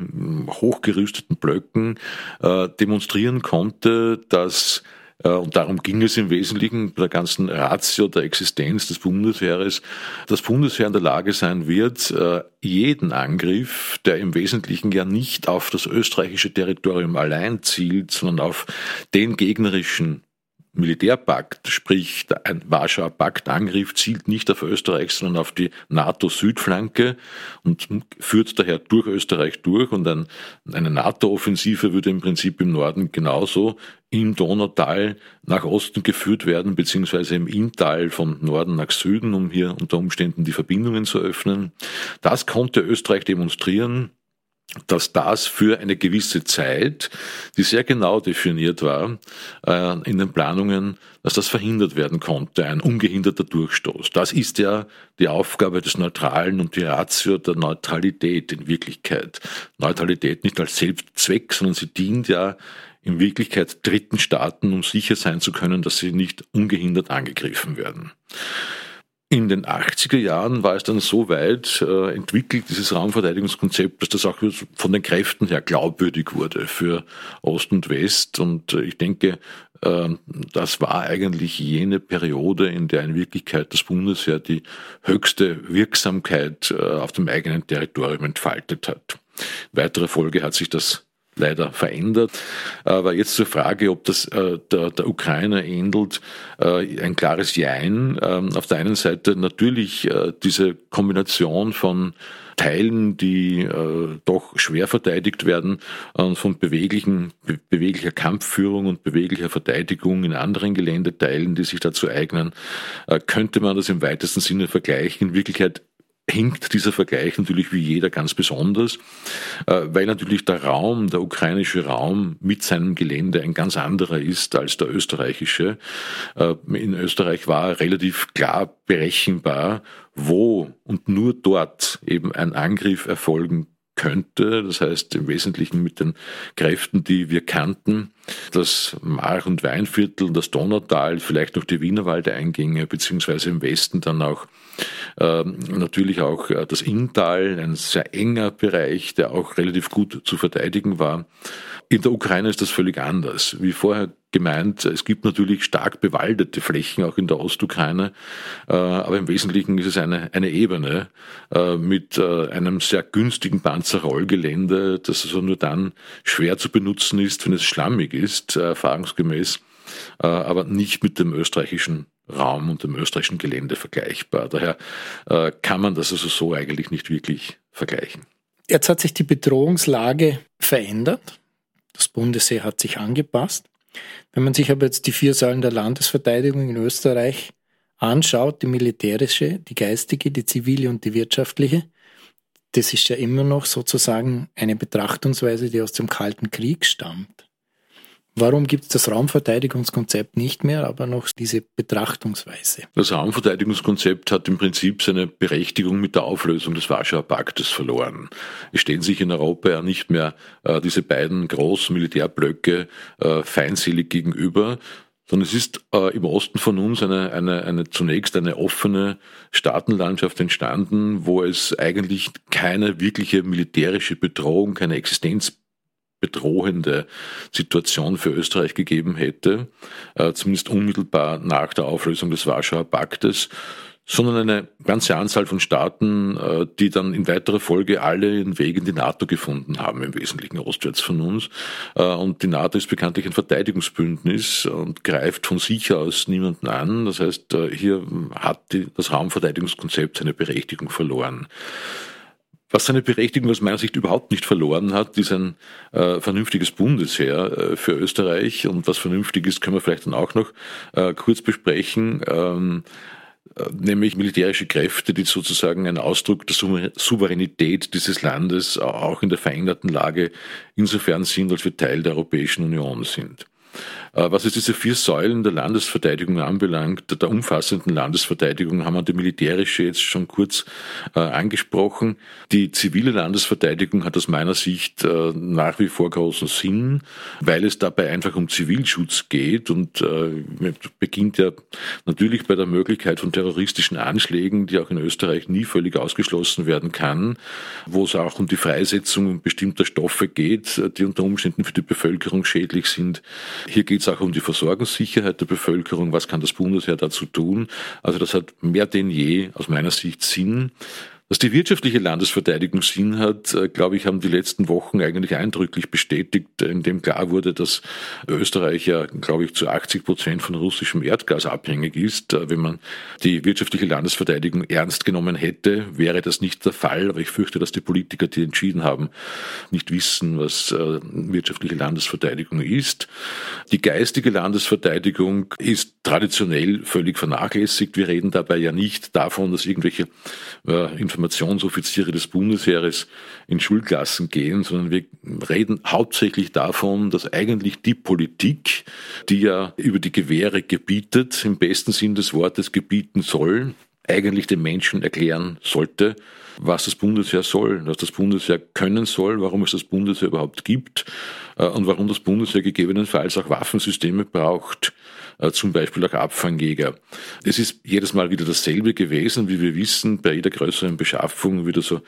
hochgerüsteten Blöcken, äh, demonstrieren konnte, dass äh, und darum ging es im Wesentlichen bei der ganzen Ratio der Existenz des Bundesheeres, dass Bundesheer in der Lage sein wird, äh, jeden Angriff, der im Wesentlichen ja nicht auf das österreichische Territorium allein zielt, sondern auf den gegnerischen Militärpakt, sprich ein Warschauer Paktangriff, zielt nicht auf Österreich, sondern auf die NATO-Südflanke und führt daher durch Österreich durch. Und ein, eine NATO-Offensive würde im Prinzip im Norden genauso im Donautal nach Osten geführt werden, beziehungsweise im Inntal von Norden nach Süden, um hier unter Umständen die Verbindungen zu öffnen. Das konnte Österreich demonstrieren dass das für eine gewisse Zeit, die sehr genau definiert war, äh, in den Planungen, dass das verhindert werden konnte, ein ungehinderter Durchstoß. Das ist ja die Aufgabe des Neutralen und die Ratio der Neutralität in Wirklichkeit. Neutralität nicht als Selbstzweck, sondern sie dient ja in Wirklichkeit dritten Staaten, um sicher sein zu können, dass sie nicht ungehindert angegriffen werden. In den 80er Jahren war es dann so weit äh, entwickelt, dieses Raumverteidigungskonzept, dass das auch von den Kräften her glaubwürdig wurde für Ost und West. Und äh, ich denke, äh, das war eigentlich jene Periode, in der in Wirklichkeit das Bundesheer die höchste Wirksamkeit äh, auf dem eigenen Territorium entfaltet hat. Weitere Folge hat sich das leider verändert. Aber jetzt zur Frage, ob das äh, der, der Ukraine ähnelt, äh, ein klares Jein. Ähm, auf der einen Seite natürlich äh, diese Kombination von Teilen, die äh, doch schwer verteidigt werden, äh, von beweglichen, be beweglicher Kampfführung und beweglicher Verteidigung in anderen Geländeteilen, die sich dazu eignen, äh, könnte man das im weitesten Sinne vergleichen. In Wirklichkeit hinkt dieser Vergleich natürlich wie jeder ganz besonders, äh, weil natürlich der Raum, der ukrainische Raum mit seinem Gelände ein ganz anderer ist als der österreichische. Äh, in Österreich war relativ klar berechenbar, wo und nur dort eben ein Angriff erfolgen könnte. Das heißt im Wesentlichen mit den Kräften, die wir kannten. Das Mar- und Weinviertel, das Donautal, vielleicht noch die Wienerwaldeingänge, beziehungsweise im Westen dann auch äh, natürlich auch äh, das Inntal, ein sehr enger Bereich, der auch relativ gut zu verteidigen war. In der Ukraine ist das völlig anders. Wie vorher gemeint, es gibt natürlich stark bewaldete Flächen auch in der Ostukraine, äh, aber im Wesentlichen ist es eine, eine Ebene äh, mit äh, einem sehr günstigen Panzerrollgelände, das also nur dann schwer zu benutzen ist, wenn es schlammig ist, erfahrungsgemäß, aber nicht mit dem österreichischen Raum und dem österreichischen Gelände vergleichbar. Daher kann man das also so eigentlich nicht wirklich vergleichen. Jetzt hat sich die Bedrohungslage verändert. Das Bundesheer hat sich angepasst. Wenn man sich aber jetzt die vier Säulen der Landesverteidigung in Österreich anschaut, die militärische, die geistige, die zivile und die wirtschaftliche, das ist ja immer noch sozusagen eine Betrachtungsweise, die aus dem Kalten Krieg stammt. Warum gibt es das Raumverteidigungskonzept nicht mehr, aber noch diese Betrachtungsweise? Das Raumverteidigungskonzept hat im Prinzip seine Berechtigung mit der Auflösung des Warschauer Paktes verloren. Es stehen sich in Europa ja nicht mehr äh, diese beiden großen Militärblöcke äh, feindselig gegenüber, sondern es ist äh, im Osten von uns eine, eine, eine zunächst eine offene Staatenlandschaft entstanden, wo es eigentlich keine wirkliche militärische Bedrohung, keine Existenz bedrohende Situation für Österreich gegeben hätte, äh, zumindest unmittelbar nach der Auflösung des Warschauer Paktes, sondern eine ganze Anzahl von Staaten, äh, die dann in weiterer Folge alle ihren Weg in die NATO gefunden haben, im Wesentlichen ostwärts von uns. Äh, und die NATO ist bekanntlich ein Verteidigungsbündnis und greift von sich aus niemanden an. Das heißt, hier hat das Raumverteidigungskonzept seine Berechtigung verloren. Was seine Berechtigung aus meiner Sicht überhaupt nicht verloren hat, ist ein äh, vernünftiges Bundesheer äh, für Österreich. Und was vernünftig ist, können wir vielleicht dann auch noch äh, kurz besprechen. Ähm, äh, nämlich militärische Kräfte, die sozusagen ein Ausdruck der Souveränität dieses Landes auch in der veränderten Lage insofern sind, als wir Teil der Europäischen Union sind. Äh, was jetzt diese vier Säulen der Landesverteidigung anbelangt, der umfassenden Landesverteidigung, haben wir die militärische jetzt schon kurz äh, angesprochen. Die zivile Landesverteidigung hat aus meiner Sicht äh, nach wie vor großen Sinn, weil es dabei einfach um Zivilschutz geht und beginnt ja natürlich bei der Möglichkeit von terroristischen Anschlägen, die auch in Österreich nie völlig ausgeschlossen werden kann, wo es auch um die Freisetzung bestimmter Stoffe geht, die unter Umständen für die Bevölkerung schädlich sind. Hier geht es auch um die Versorgungssicherheit der Bevölkerung. Was kann das Bundesheer dazu tun? Also das hat mehr denn je aus meiner Sicht Sinn. Dass die wirtschaftliche Landesverteidigung Sinn hat, äh, glaube ich, haben die letzten Wochen eigentlich eindrücklich bestätigt, indem klar wurde, dass Österreich ja, glaube ich, zu 80 Prozent von russischem Erdgas abhängig ist. Äh, wenn man die wirtschaftliche Landesverteidigung ernst genommen hätte, wäre das nicht der Fall. Aber ich fürchte, dass die Politiker, die entschieden haben, nicht wissen, was äh, wirtschaftliche Landesverteidigung ist. Die geistige Landesverteidigung ist traditionell völlig vernachlässigt. Wir reden dabei ja nicht davon, dass irgendwelche Informationen Informationsoffiziere des Bundesheeres in Schulklassen gehen, sondern wir reden hauptsächlich davon, dass eigentlich die Politik, die ja über die Gewehre gebietet, im besten Sinn des Wortes gebieten soll, eigentlich den Menschen erklären sollte, was das Bundesheer soll, was das Bundesheer können soll, warum es das Bundesheer überhaupt gibt äh, und warum das Bundesheer gegebenenfalls auch Waffensysteme braucht, zum Beispiel auch Abfangjäger. Es ist jedes Mal wieder dasselbe gewesen, wie wir wissen, bei jeder größeren Beschaffung wieder so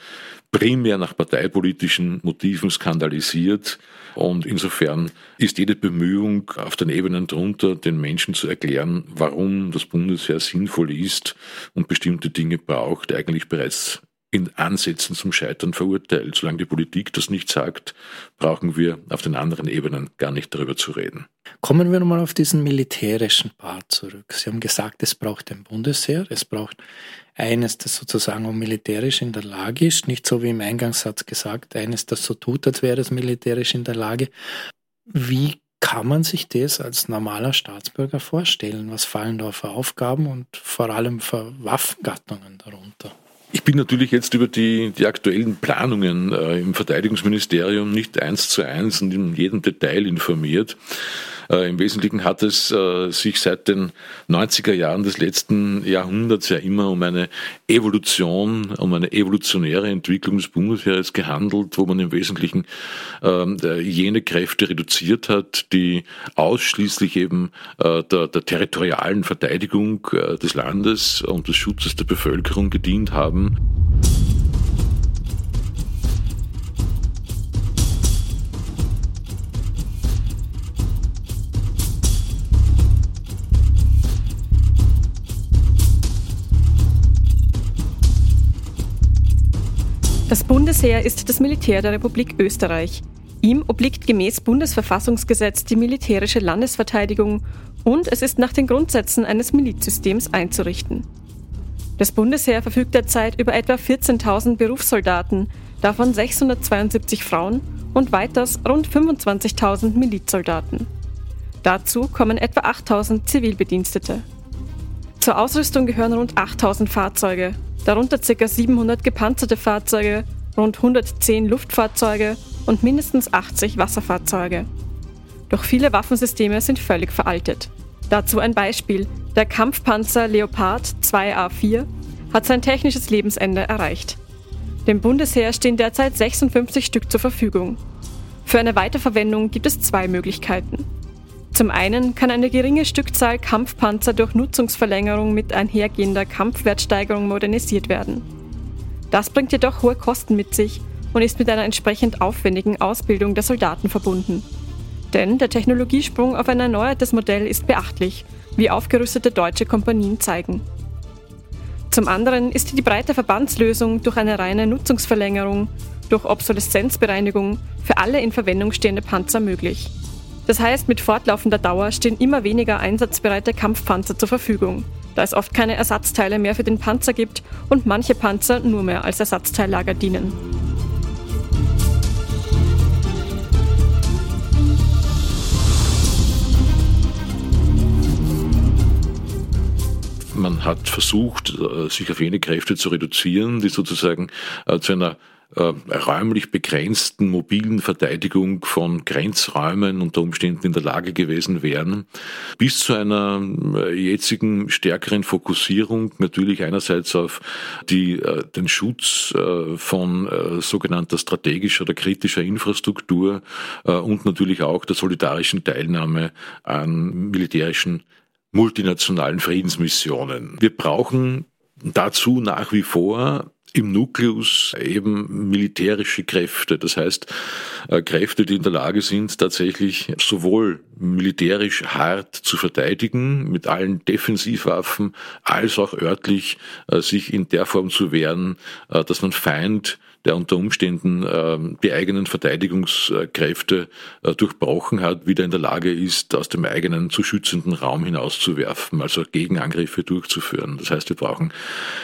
primär nach parteipolitischen Motiven skandalisiert. Und insofern ist jede Bemühung auf den Ebenen drunter, den Menschen zu erklären, warum das Bundesheer sinnvoll ist und bestimmte Dinge braucht, eigentlich bereits in Ansätzen zum Scheitern verurteilt. Solange die Politik das nicht sagt, brauchen wir auf den anderen Ebenen gar nicht darüber zu reden. Kommen wir nochmal auf diesen militärischen Part zurück. Sie haben gesagt, es braucht ein Bundesheer, es braucht eines, das sozusagen auch militärisch in der Lage ist, nicht so wie im Eingangssatz gesagt, eines, das so tut, als wäre es militärisch in der Lage. Wie kann man sich das als normaler Staatsbürger vorstellen? Was fallen da für Aufgaben und vor allem für Waffengattungen darunter? Ich bin natürlich jetzt über die, die aktuellen Planungen äh, im Verteidigungsministerium nicht eins zu eins und in jedem Detail informiert. Äh, Im Wesentlichen hat es äh, sich seit den 90er Jahren des letzten Jahrhunderts ja immer um eine Evolution, um eine evolutionäre Entwicklung des Bundesheeres gehandelt, wo man im Wesentlichen ähm, jene Kräfte reduziert hat, die ausschließlich eben äh, der, der territorialen Verteidigung äh, des Landes und des Schutzes der Bevölkerung gedient haben. Das Bundesheer ist das Militär der Republik Österreich. Ihm obliegt gemäß Bundesverfassungsgesetz die militärische Landesverteidigung und es ist nach den Grundsätzen eines Milizsystems einzurichten. Das Bundesheer verfügt derzeit über etwa 14.000 Berufssoldaten, davon 672 Frauen und weiters rund 25.000 Milizsoldaten. Dazu kommen etwa 8.000 Zivilbedienstete. Zur Ausrüstung gehören rund 8.000 Fahrzeuge, darunter ca. 700 gepanzerte Fahrzeuge, rund 110 Luftfahrzeuge und mindestens 80 Wasserfahrzeuge. Doch viele Waffensysteme sind völlig veraltet. Dazu ein Beispiel. Der Kampfpanzer Leopard 2A4 hat sein technisches Lebensende erreicht. Dem Bundesheer stehen derzeit 56 Stück zur Verfügung. Für eine Weiterverwendung gibt es zwei Möglichkeiten. Zum einen kann eine geringe Stückzahl Kampfpanzer durch Nutzungsverlängerung mit einhergehender Kampfwertsteigerung modernisiert werden. Das bringt jedoch hohe Kosten mit sich und ist mit einer entsprechend aufwendigen Ausbildung der Soldaten verbunden. Denn der Technologiesprung auf ein erneuertes Modell ist beachtlich, wie aufgerüstete deutsche Kompanien zeigen. Zum anderen ist die breite Verbandslösung durch eine reine Nutzungsverlängerung, durch Obsoleszenzbereinigung für alle in Verwendung stehende Panzer möglich. Das heißt, mit fortlaufender Dauer stehen immer weniger einsatzbereite Kampfpanzer zur Verfügung, da es oft keine Ersatzteile mehr für den Panzer gibt und manche Panzer nur mehr als Ersatzteillager dienen. Man hat versucht, äh, sich auf jene Kräfte zu reduzieren, die sozusagen äh, zu einer räumlich begrenzten mobilen Verteidigung von Grenzräumen unter Umständen in der Lage gewesen wären, bis zu einer äh, jetzigen stärkeren Fokussierung natürlich einerseits auf die, äh, den Schutz äh, von äh, sogenannter strategischer oder kritischer Infrastruktur äh, und natürlich auch der solidarischen Teilnahme an militärischen multinationalen Friedensmissionen. Wir brauchen dazu nach wie vor im Nukleus eben militärische Kräfte, das heißt äh, Kräfte, die in der Lage sind, tatsächlich sowohl militärisch hart zu verteidigen, mit allen Defensivwaffen, als auch örtlich äh, sich in der Form zu wehren, äh, dass man Feind der unter Umständen äh, die eigenen Verteidigungskräfte äh, durchbrochen hat, wieder in der Lage ist, aus dem eigenen zu schützenden Raum hinauszuwerfen, also Gegenangriffe durchzuführen. Das heißt, wir brauchen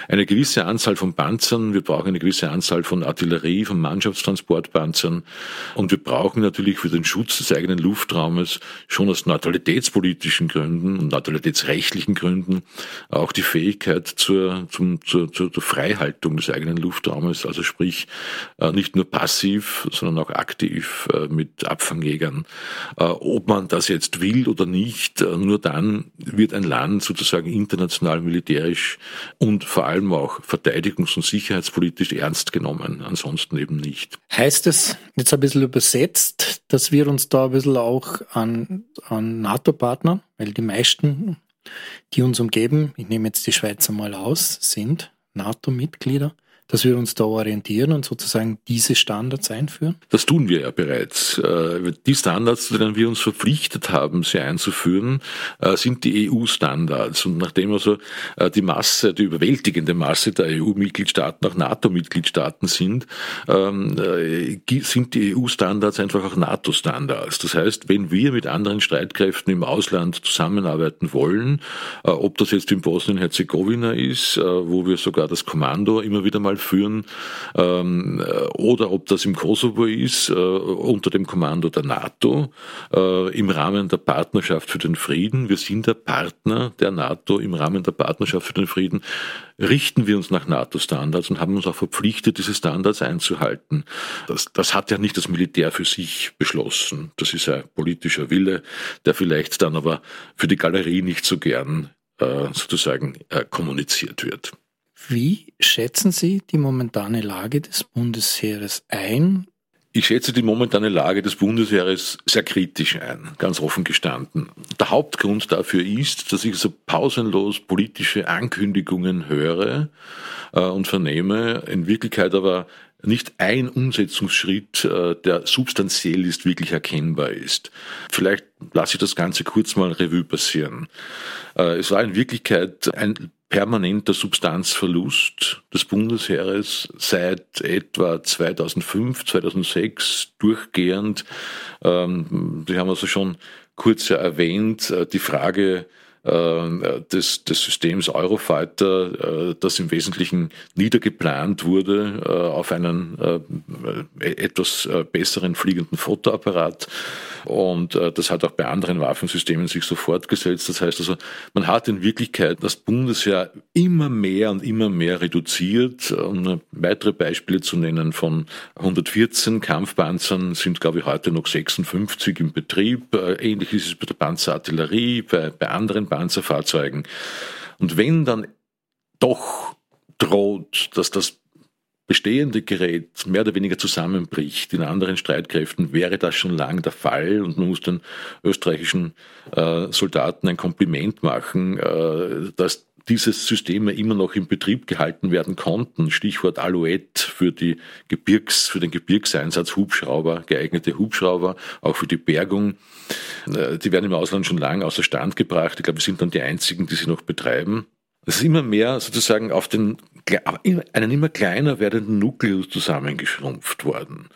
eine gewisse Anzahl von Panzern, wir brauchen eine gewisse Anzahl von Artillerie, von Mannschaftstransportpanzern und wir brauchen natürlich für den Schutz des eigenen Luftraumes schon aus neutralitätspolitischen Gründen und neutralitätsrechtlichen Gründen auch die Fähigkeit zur, zum, zur, zur Freihaltung des eigenen Luftraumes, also sprich nicht nur passiv, sondern auch aktiv äh, mit Abfangjägern. Äh, ob man das jetzt will oder nicht, nur dann wird ein Land sozusagen international militärisch und vor allem auch verteidigungs- und sicherheitspolitisch ernst genommen, ansonsten eben nicht. Heißt es jetzt ein bisschen übersetzt, dass wir uns da ein bisschen auch an, an NATO-Partnern, weil die meisten, die uns umgeben, ich nehme jetzt die Schweizer mal aus, sind NATO-Mitglieder dass wir uns da orientieren und sozusagen diese Standards einführen? Das tun wir ja bereits. Äh, die Standards, zu denen wir uns verpflichtet haben, sie einzuführen, äh, sind die EU-Standards. Und nachdem also äh, die Masse, die überwältigende Masse der EU-Mitgliedstaaten auch NATO-Mitgliedstaaten sind, ähm, sind die EU-Standards einfach auch NATO-Standards. Das heißt, wenn wir mit anderen Streitkräften im Ausland zusammenarbeiten wollen, ob das jetzt in Bosnien-Herzegowina ist, wo wir sogar das Kommando immer wieder mal führen, ähm, oder ob das im Kosovo ist, äh, unter dem Kommando der NATO, äh, im Rahmen der Partnerschaft für den Frieden. Wir sind der Partner der NATO im Rahmen der Partnerschaft für den Frieden. Richten wir uns nach NATO-Standards und haben uns auch verpflichtet, diese Standards einzuhalten. Das, das hat ja nicht das Militär für sich beschlossen. Das ist ein politischer Wille, der vielleicht dann aber für die Galerie nicht so gern äh, sozusagen äh, kommuniziert wird. Wie schätzen Sie die momentane Lage des Bundesheeres ein? Ich schätze die momentane Lage des Bundesheeres sehr kritisch ein, ganz offen gestanden. Der Hauptgrund dafür ist, dass ich so pausenlos politische Ankündigungen höre äh, und vernehme, in Wirklichkeit aber nicht ein Umsetzungsschritt, äh, der substanziell ist, wirklich erkennbar ist. Vielleicht lasse ich das Ganze kurz mal Revue passieren. Äh, es war in Wirklichkeit ein permanenter Substanzverlust des Bundesheeres seit etwa 2005, 2006 durchgehend. Ähm, haben also schon kurz erwähnt, äh, die Frage äh, des, des Systems Eurofighter, äh, das im Wesentlichen niedergeplant wurde auf einen etwas besseren fliegenden Fotoapparat. Und das hat auch bei anderen Waffensystemen sich so fortgesetzt. Das heißt also, man hat in Wirklichkeit das Bundesheer immer mehr und immer mehr reduziert. Um weitere Beispiele zu nennen, von 114 Kampfpanzern sind, glaube ich, heute noch 56 im Betrieb. Ähnlich ist es bei der Panzerartillerie, bei, bei anderen Panzerfahrzeugen. Und wenn dann doch droht, dass das bestehende Gerät mehr oder weniger zusammenbricht in anderen Streitkräften, wäre das schon lang der Fall und man muss den österreichischen äh, Soldaten ein Kompliment machen, äh, dass diese Systeme immer noch in Betrieb gehalten werden konnten. Stichwort Alouette für die Gebirgs, für den Gebirgseinsatz Hubschrauber, geeignete Hubschrauber, auch für die Bergung. Äh, die werden im Ausland schon lange außer Stand gebracht. Ich glaube, wir sind dann die einzigen, die sie noch betreiben. Es ist immer mehr sozusagen auf den, einen immer kleiner werdenden Nukleus zusammengeschrumpft worden.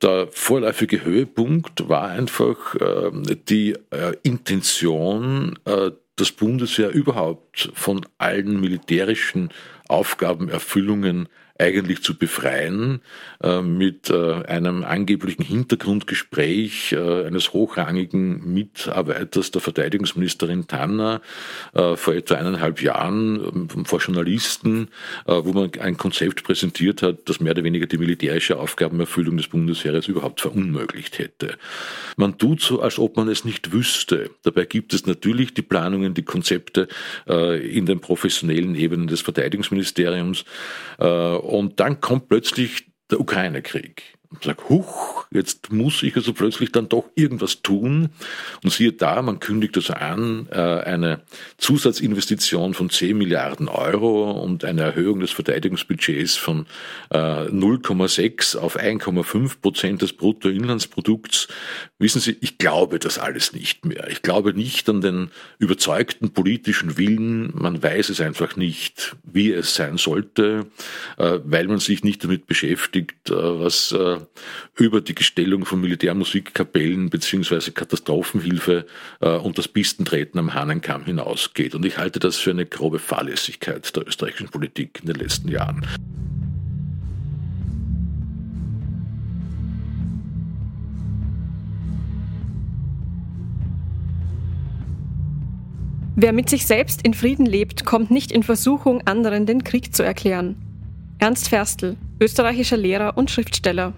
Der vorläufige Höhepunkt war einfach äh, die äh, Intention, äh, das Bundesheer überhaupt von allen militärischen Aufgabenerfüllungen eigentlich zu befreien äh, mit äh, einem angeblichen Hintergrundgespräch äh, eines hochrangigen Mitarbeiters der Verteidigungsministerin Tanner äh, vor etwa eineinhalb Jahren ähm, vor Journalisten, äh, wo man ein Konzept präsentiert hat, das mehr oder weniger die militärische Aufgabenerfüllung des Bundesheeres überhaupt verunmöglicht hätte. Man tut so, als ob man es nicht wüsste. Dabei gibt es natürlich die Planungen, die Konzepte äh, in den professionellen Ebenen des Verteidigungsministeriums und dann kommt plötzlich der Ukraine-Krieg. Ich sage, huch, jetzt muss ich also plötzlich dann doch irgendwas tun. Und siehe da, man kündigt also an, äh, eine Zusatzinvestition von 10 Milliarden Euro und eine Erhöhung des Verteidigungsbudgets von 0,6 äh, auf 1,5 Prozent des Bruttoinlandsprodukts. Wissen Sie, ich glaube das alles nicht mehr. Ich glaube nicht an den überzeugten politischen Willen. Man weiß es einfach nicht, wie es sein sollte, äh, weil man sich nicht damit beschäftigt, was über die Gestellung von Militärmusikkapellen beziehungsweise Katastrophenhilfe äh, und das Pistentreten am Hahnenkamm hinausgeht. Und ich halte das für eine grobe Fahrlässigkeit der österreichischen Politik in den letzten Jahren. Wer mit sich selbst in Frieden lebt, kommt nicht in Versuchung, anderen den Krieg zu erklären. Ernst Ferstl, österreichischer Lehrer und Schriftsteller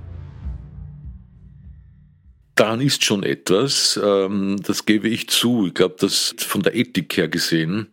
daran ist schon etwas, ähm, das gebe ich zu. Ich glaube, dass von der Ethik her gesehen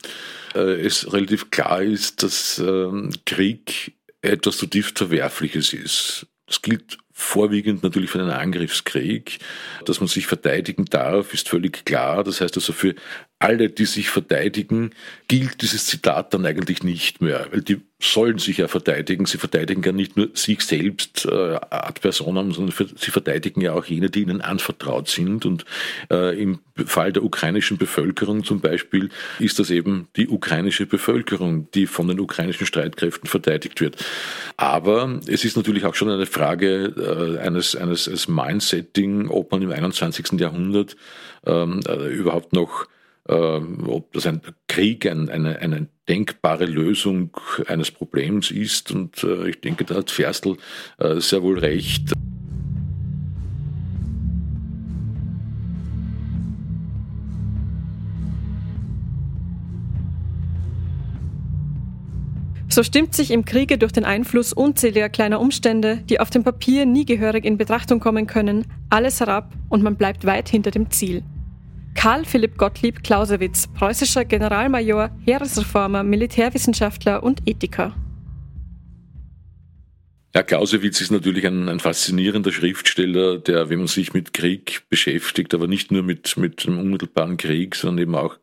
äh, es relativ klar ist, dass ähm, Krieg etwas zutiefst Verwerfliches ist. Das gilt vorwiegend natürlich für einen Angriffskrieg. Dass man sich verteidigen darf, ist völlig klar. Das heißt also für alle, die sich verteidigen, gilt dieses Zitat dann eigentlich nicht mehr, weil die sollen sich ja verteidigen. Sie verteidigen ja nicht nur sich selbst äh, ad personam, sondern sie verteidigen ja auch jene, die ihnen anvertraut sind. Und äh, im Fall der ukrainischen Bevölkerung zum Beispiel ist das eben die ukrainische Bevölkerung, die von den ukrainischen Streitkräften verteidigt wird. Aber es ist natürlich auch schon eine Frage äh, eines, eines, eines Mindsetting, ob man im 21. Jahrhundert ähm, äh, überhaupt noch ähm, ob das ein Krieg ein, eine, eine denkbare Lösung eines Problems ist. Und äh, ich denke, da hat Ferstl äh, sehr wohl recht. So stimmt sich im Kriege durch den Einfluss unzähliger kleiner Umstände, die auf dem Papier nie gehörig in Betrachtung kommen können, alles herab und man bleibt weit hinter dem Ziel. Karl Philipp Gottlieb Clausewitz, preußischer Generalmajor, Heeresreformer, Militärwissenschaftler und Ethiker. Ja, Clausewitz ist natürlich ein, ein, faszinierender Schriftsteller, der, wenn man sich mit Krieg beschäftigt, aber nicht nur mit, mit dem unmittelbaren Krieg, sondern eben auch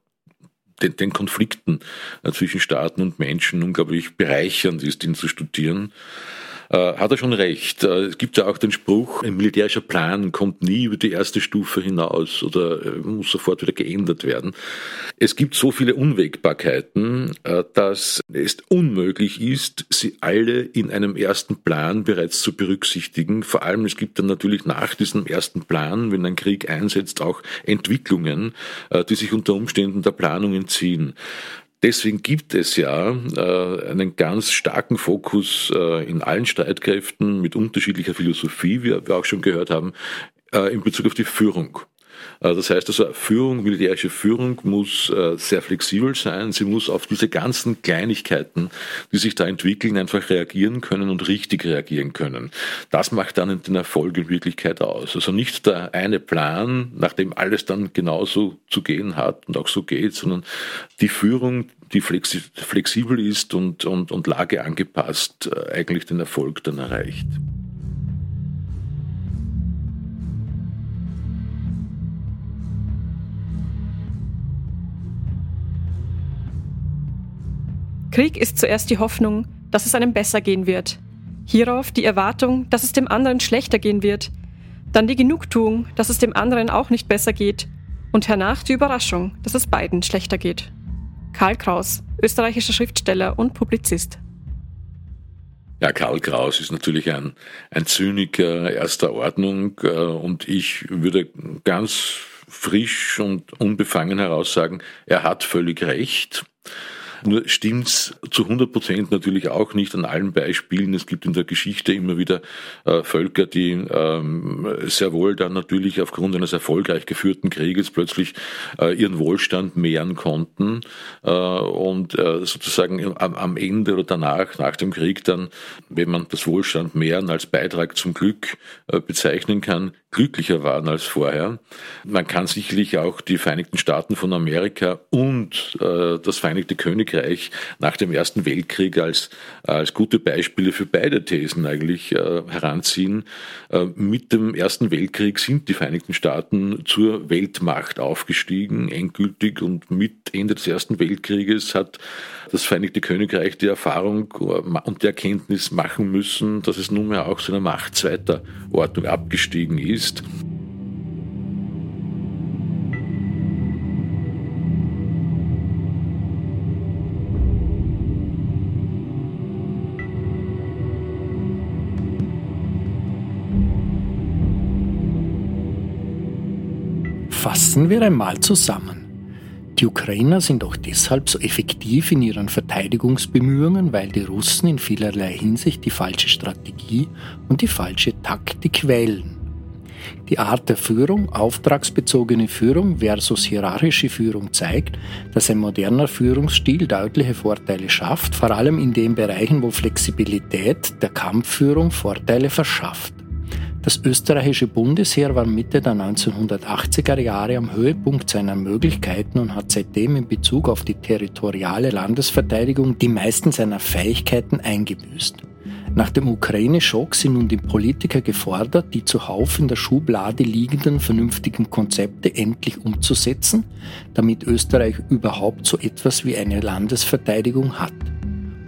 den, den Konflikten zwischen Staaten und Menschen unglaublich bereichernd ist, ihn zu studieren äh, hat er schon recht. Äh, es gibt ja auch den Spruch, ein militärischer Plan kommt nie über die erste Stufe hinaus oder äh, muss sofort wieder geändert werden. Es gibt so viele Unwägbarkeiten, äh, dass es unmöglich ist, sie alle in einem ersten Plan bereits zu berücksichtigen. Vor allem, es gibt dann natürlich nach diesem ersten Plan, wenn ein Krieg einsetzt, auch Entwicklungen, äh, die sich unter Umständen der Planung entziehen. Deswegen gibt es ja äh, einen ganz starken Fokus äh, in allen Streitkräften mit unterschiedlicher Philosophie, wie wir auch schon gehört haben, äh, in Bezug auf die Führung. Äh, das heißt also, Führung, militärische Führung muss äh, sehr flexibel sein. Sie muss auf diese ganzen Kleinigkeiten, die sich da entwickeln, einfach reagieren können und richtig reagieren können. Das macht dann den Erfolg in Wirklichkeit aus. Also nicht der eine Plan, nach dem alles dann genauso zu gehen hat und auch so geht, sondern die Führung, die flexibel ist und, und, und lageangepasst, äh, eigentlich den Erfolg dann erreicht. Krieg ist zuerst die Hoffnung, dass es einem besser gehen wird. Hierauf die Erwartung, dass es dem anderen schlechter gehen wird. Dann die Genugtuung, dass es dem anderen auch nicht besser geht. Und hernach die Überraschung, dass es beiden schlechter geht. Karl Kraus, österreichischer Schriftsteller und Publizist. Ja, Karl Kraus ist natürlich ein, ein Zyniker erster Ordnung äh, und ich würde ganz frisch und unbefangen heraus sagen, er hat völlig recht. Nur stimmt's zu 100 Prozent natürlich auch nicht an allen Beispielen. Es gibt in der Geschichte immer wieder äh, Völker, die ähm, sehr wohl dann natürlich aufgrund eines erfolgreich geführten Krieges plötzlich äh, ihren Wohlstand mehren konnten äh, und äh, sozusagen am, am Ende oder danach, nach dem Krieg dann, wenn man das Wohlstand mehren als Beitrag zum Glück äh, bezeichnen kann, glücklicher waren als vorher. Man kann sicherlich auch die Vereinigten Staaten von Amerika und äh, das Vereinigte Königreich nach dem Ersten Weltkrieg als, als gute Beispiele für beide Thesen eigentlich äh, heranziehen. Äh, mit dem Ersten Weltkrieg sind die Vereinigten Staaten zur Weltmacht aufgestiegen, endgültig, und mit Ende des Ersten Weltkrieges hat das Vereinigte Königreich die Erfahrung äh, und die Erkenntnis machen müssen, dass es nunmehr auch zu einer Macht zweiter Ordnung abgestiegen ist. Fassen wir einmal zusammen. Die Ukrainer sind auch deshalb so effektiv in ihren Verteidigungsbemühungen, weil die Russen in vielerlei Hinsicht die falsche Strategie und die falsche Taktik wählen. Die Art der Führung, auftragsbezogene Führung versus hierarchische Führung zeigt, dass ein moderner Führungsstil deutliche Vorteile schafft, vor allem in den Bereichen, wo Flexibilität der Kampfführung Vorteile verschafft. Das österreichische Bundesheer war Mitte der 1980er Jahre am Höhepunkt seiner Möglichkeiten und hat seitdem in Bezug auf die territoriale Landesverteidigung die meisten seiner Fähigkeiten eingebüßt. Nach dem Ukraine-Schock sind nun die Politiker gefordert, die zuhauf in der Schublade liegenden vernünftigen Konzepte endlich umzusetzen, damit Österreich überhaupt so etwas wie eine Landesverteidigung hat.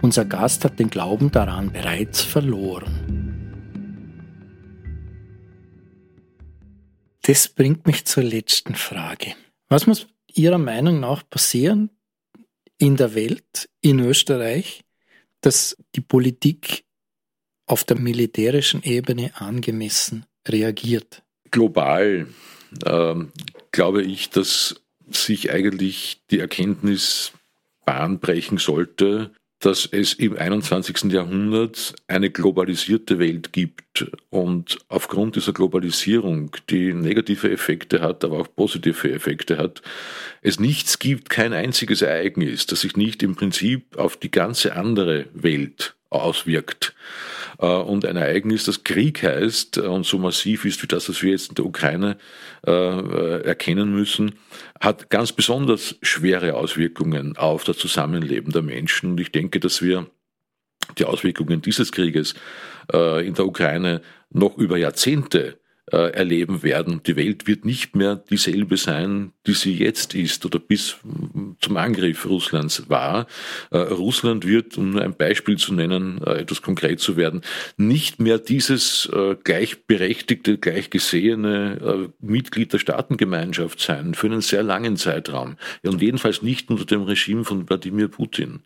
Unser Gast hat den Glauben daran bereits verloren. Das bringt mich zur letzten Frage. Was muss Ihrer Meinung nach passieren in der Welt, in Österreich, dass die Politik auf der militärischen Ebene angemessen reagiert? Global ähm, glaube ich, dass sich eigentlich die Erkenntnis Bahn brechen sollte, dass es im 21. Jahrhundert eine globalisierte Welt gibt und aufgrund dieser Globalisierung, die negative Effekte hat, aber auch positive Effekte hat, es nichts gibt, kein einziges Ereignis, das sich nicht im Prinzip auf die ganze andere Welt auswirkt. Äh, und ein Ereignis, das Krieg heißt und so massiv ist wie das, was wir jetzt in der Ukraine äh, erkennen müssen, hat ganz besonders schwere Auswirkungen auf das Zusammenleben der Menschen. Und ich denke, dass wir die Auswirkungen dieses Krieges äh, in der Ukraine noch über Jahrzehnte äh, erleben werden. Die Welt wird nicht mehr dieselbe sein, die sie jetzt ist oder bis zum Angriff Russlands war. Äh, Russland wird, um nur ein Beispiel zu nennen, äh, etwas konkret zu werden, nicht mehr dieses gleichberechtigte, gleichgesehene Mitglied der Staatengemeinschaft sein für einen sehr langen Zeitraum. Und jedenfalls nicht unter dem Regime von Wladimir Putin.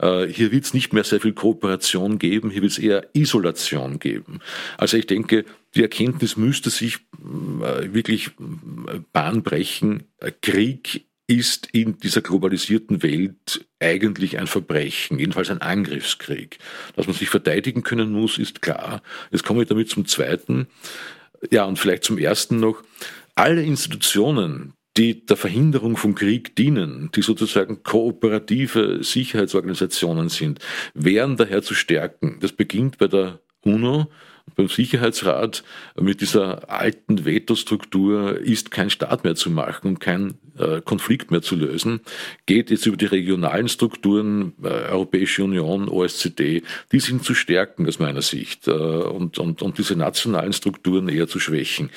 Hier wird es nicht mehr sehr viel Kooperation geben, hier wird es eher Isolation geben. Also ich denke, die Erkenntnis müsste sich äh, wirklich äh, bahnbrechen. Krieg ist in dieser globalisierten Welt eigentlich ein Verbrechen, jedenfalls ein Angriffskrieg. Dass man sich verteidigen können muss, ist klar. Jetzt komme ich damit zum Zweiten. Ja, und vielleicht zum Ersten noch. Alle Institutionen, die der Verhinderung von Krieg dienen, die sozusagen kooperative Sicherheitsorganisationen sind, wären daher zu stärken. Das beginnt bei der UNO, beim Sicherheitsrat mit dieser alten Vetostruktur ist kein Staat mehr zu machen und kein äh, Konflikt mehr zu lösen, geht jetzt über die regionalen Strukturen, äh, Europäische Union, OSZE, die sind zu stärken aus meiner Sicht äh, und, und, und diese nationalen Strukturen eher zu schwächen.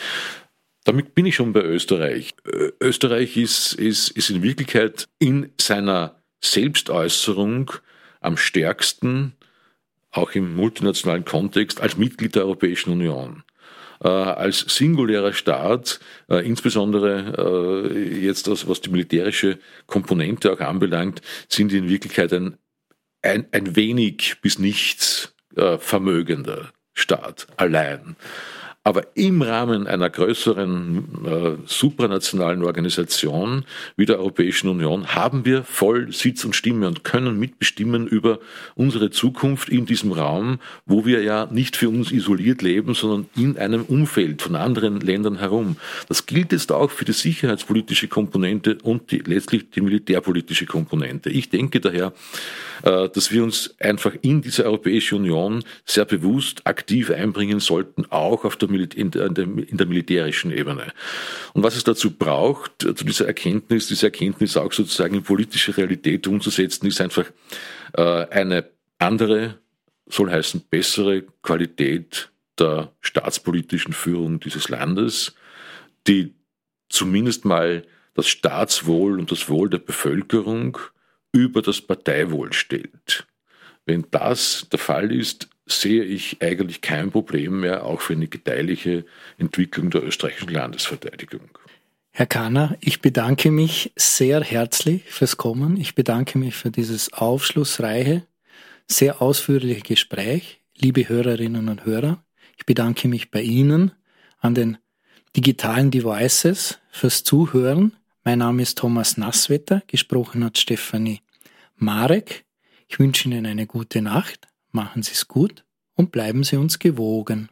Damit bin ich schon bei Österreich. Österreich ist, ist, ist in Wirklichkeit in seiner Selbstäußerung am stärksten auch im multinationalen Kontext, als Mitglied der Europäischen Union. Äh, als singulärer Staat, äh, insbesondere äh, jetzt das, was die militärische Komponente auch anbelangt, sind in Wirklichkeit ein, ein, ein wenig bis nichts äh, vermögender Staat allein. Aber im Rahmen einer größeren äh, supranationalen Organisation wie der Europäischen Union haben wir voll Sitz und Stimme und können mitbestimmen über unsere Zukunft in diesem Raum, wo wir ja nicht für uns isoliert leben, sondern in einem Umfeld von anderen Ländern herum. Das gilt jetzt auch für die sicherheitspolitische Komponente und die, letztlich die militärpolitische Komponente. Ich denke daher, äh, dass wir uns einfach in diese Europäische Union sehr bewusst aktiv einbringen sollten, auch auf der, in der, militärischen Ebene. Und was es dazu braucht, zu dieser Erkenntnis, diese Erkenntnis auch sozusagen in politische Realität umzusetzen, ist einfach äh, eine andere, soll heißen bessere Qualität der staatspolitischen Führung dieses Landes, die zumindest mal das Staatswohl und das Wohl der Bevölkerung über das Parteiwohl stellt. Wenn das der Fall ist, sehe ich eigentlich kein Problem mehr, auch für eine gedeihliche Entwicklung der österreichischen Landesverteidigung. Herr Kahner, ich bedanke mich sehr herzlich fürs Kommen. Ich bedanke mich für dieses aufschlussreiche, sehr ausführliche Gespräch. Liebe Hörerinnen und Hörer, ich bedanke mich bei Ihnen an den digitalen Devices fürs Zuhören. Mein Name ist Thomas Nasswetter, gesprochen hat Stefanie Marek. Ich wünsche Ihnen eine gute Nacht, machen Sie es gut und bleiben Sie uns gewogen.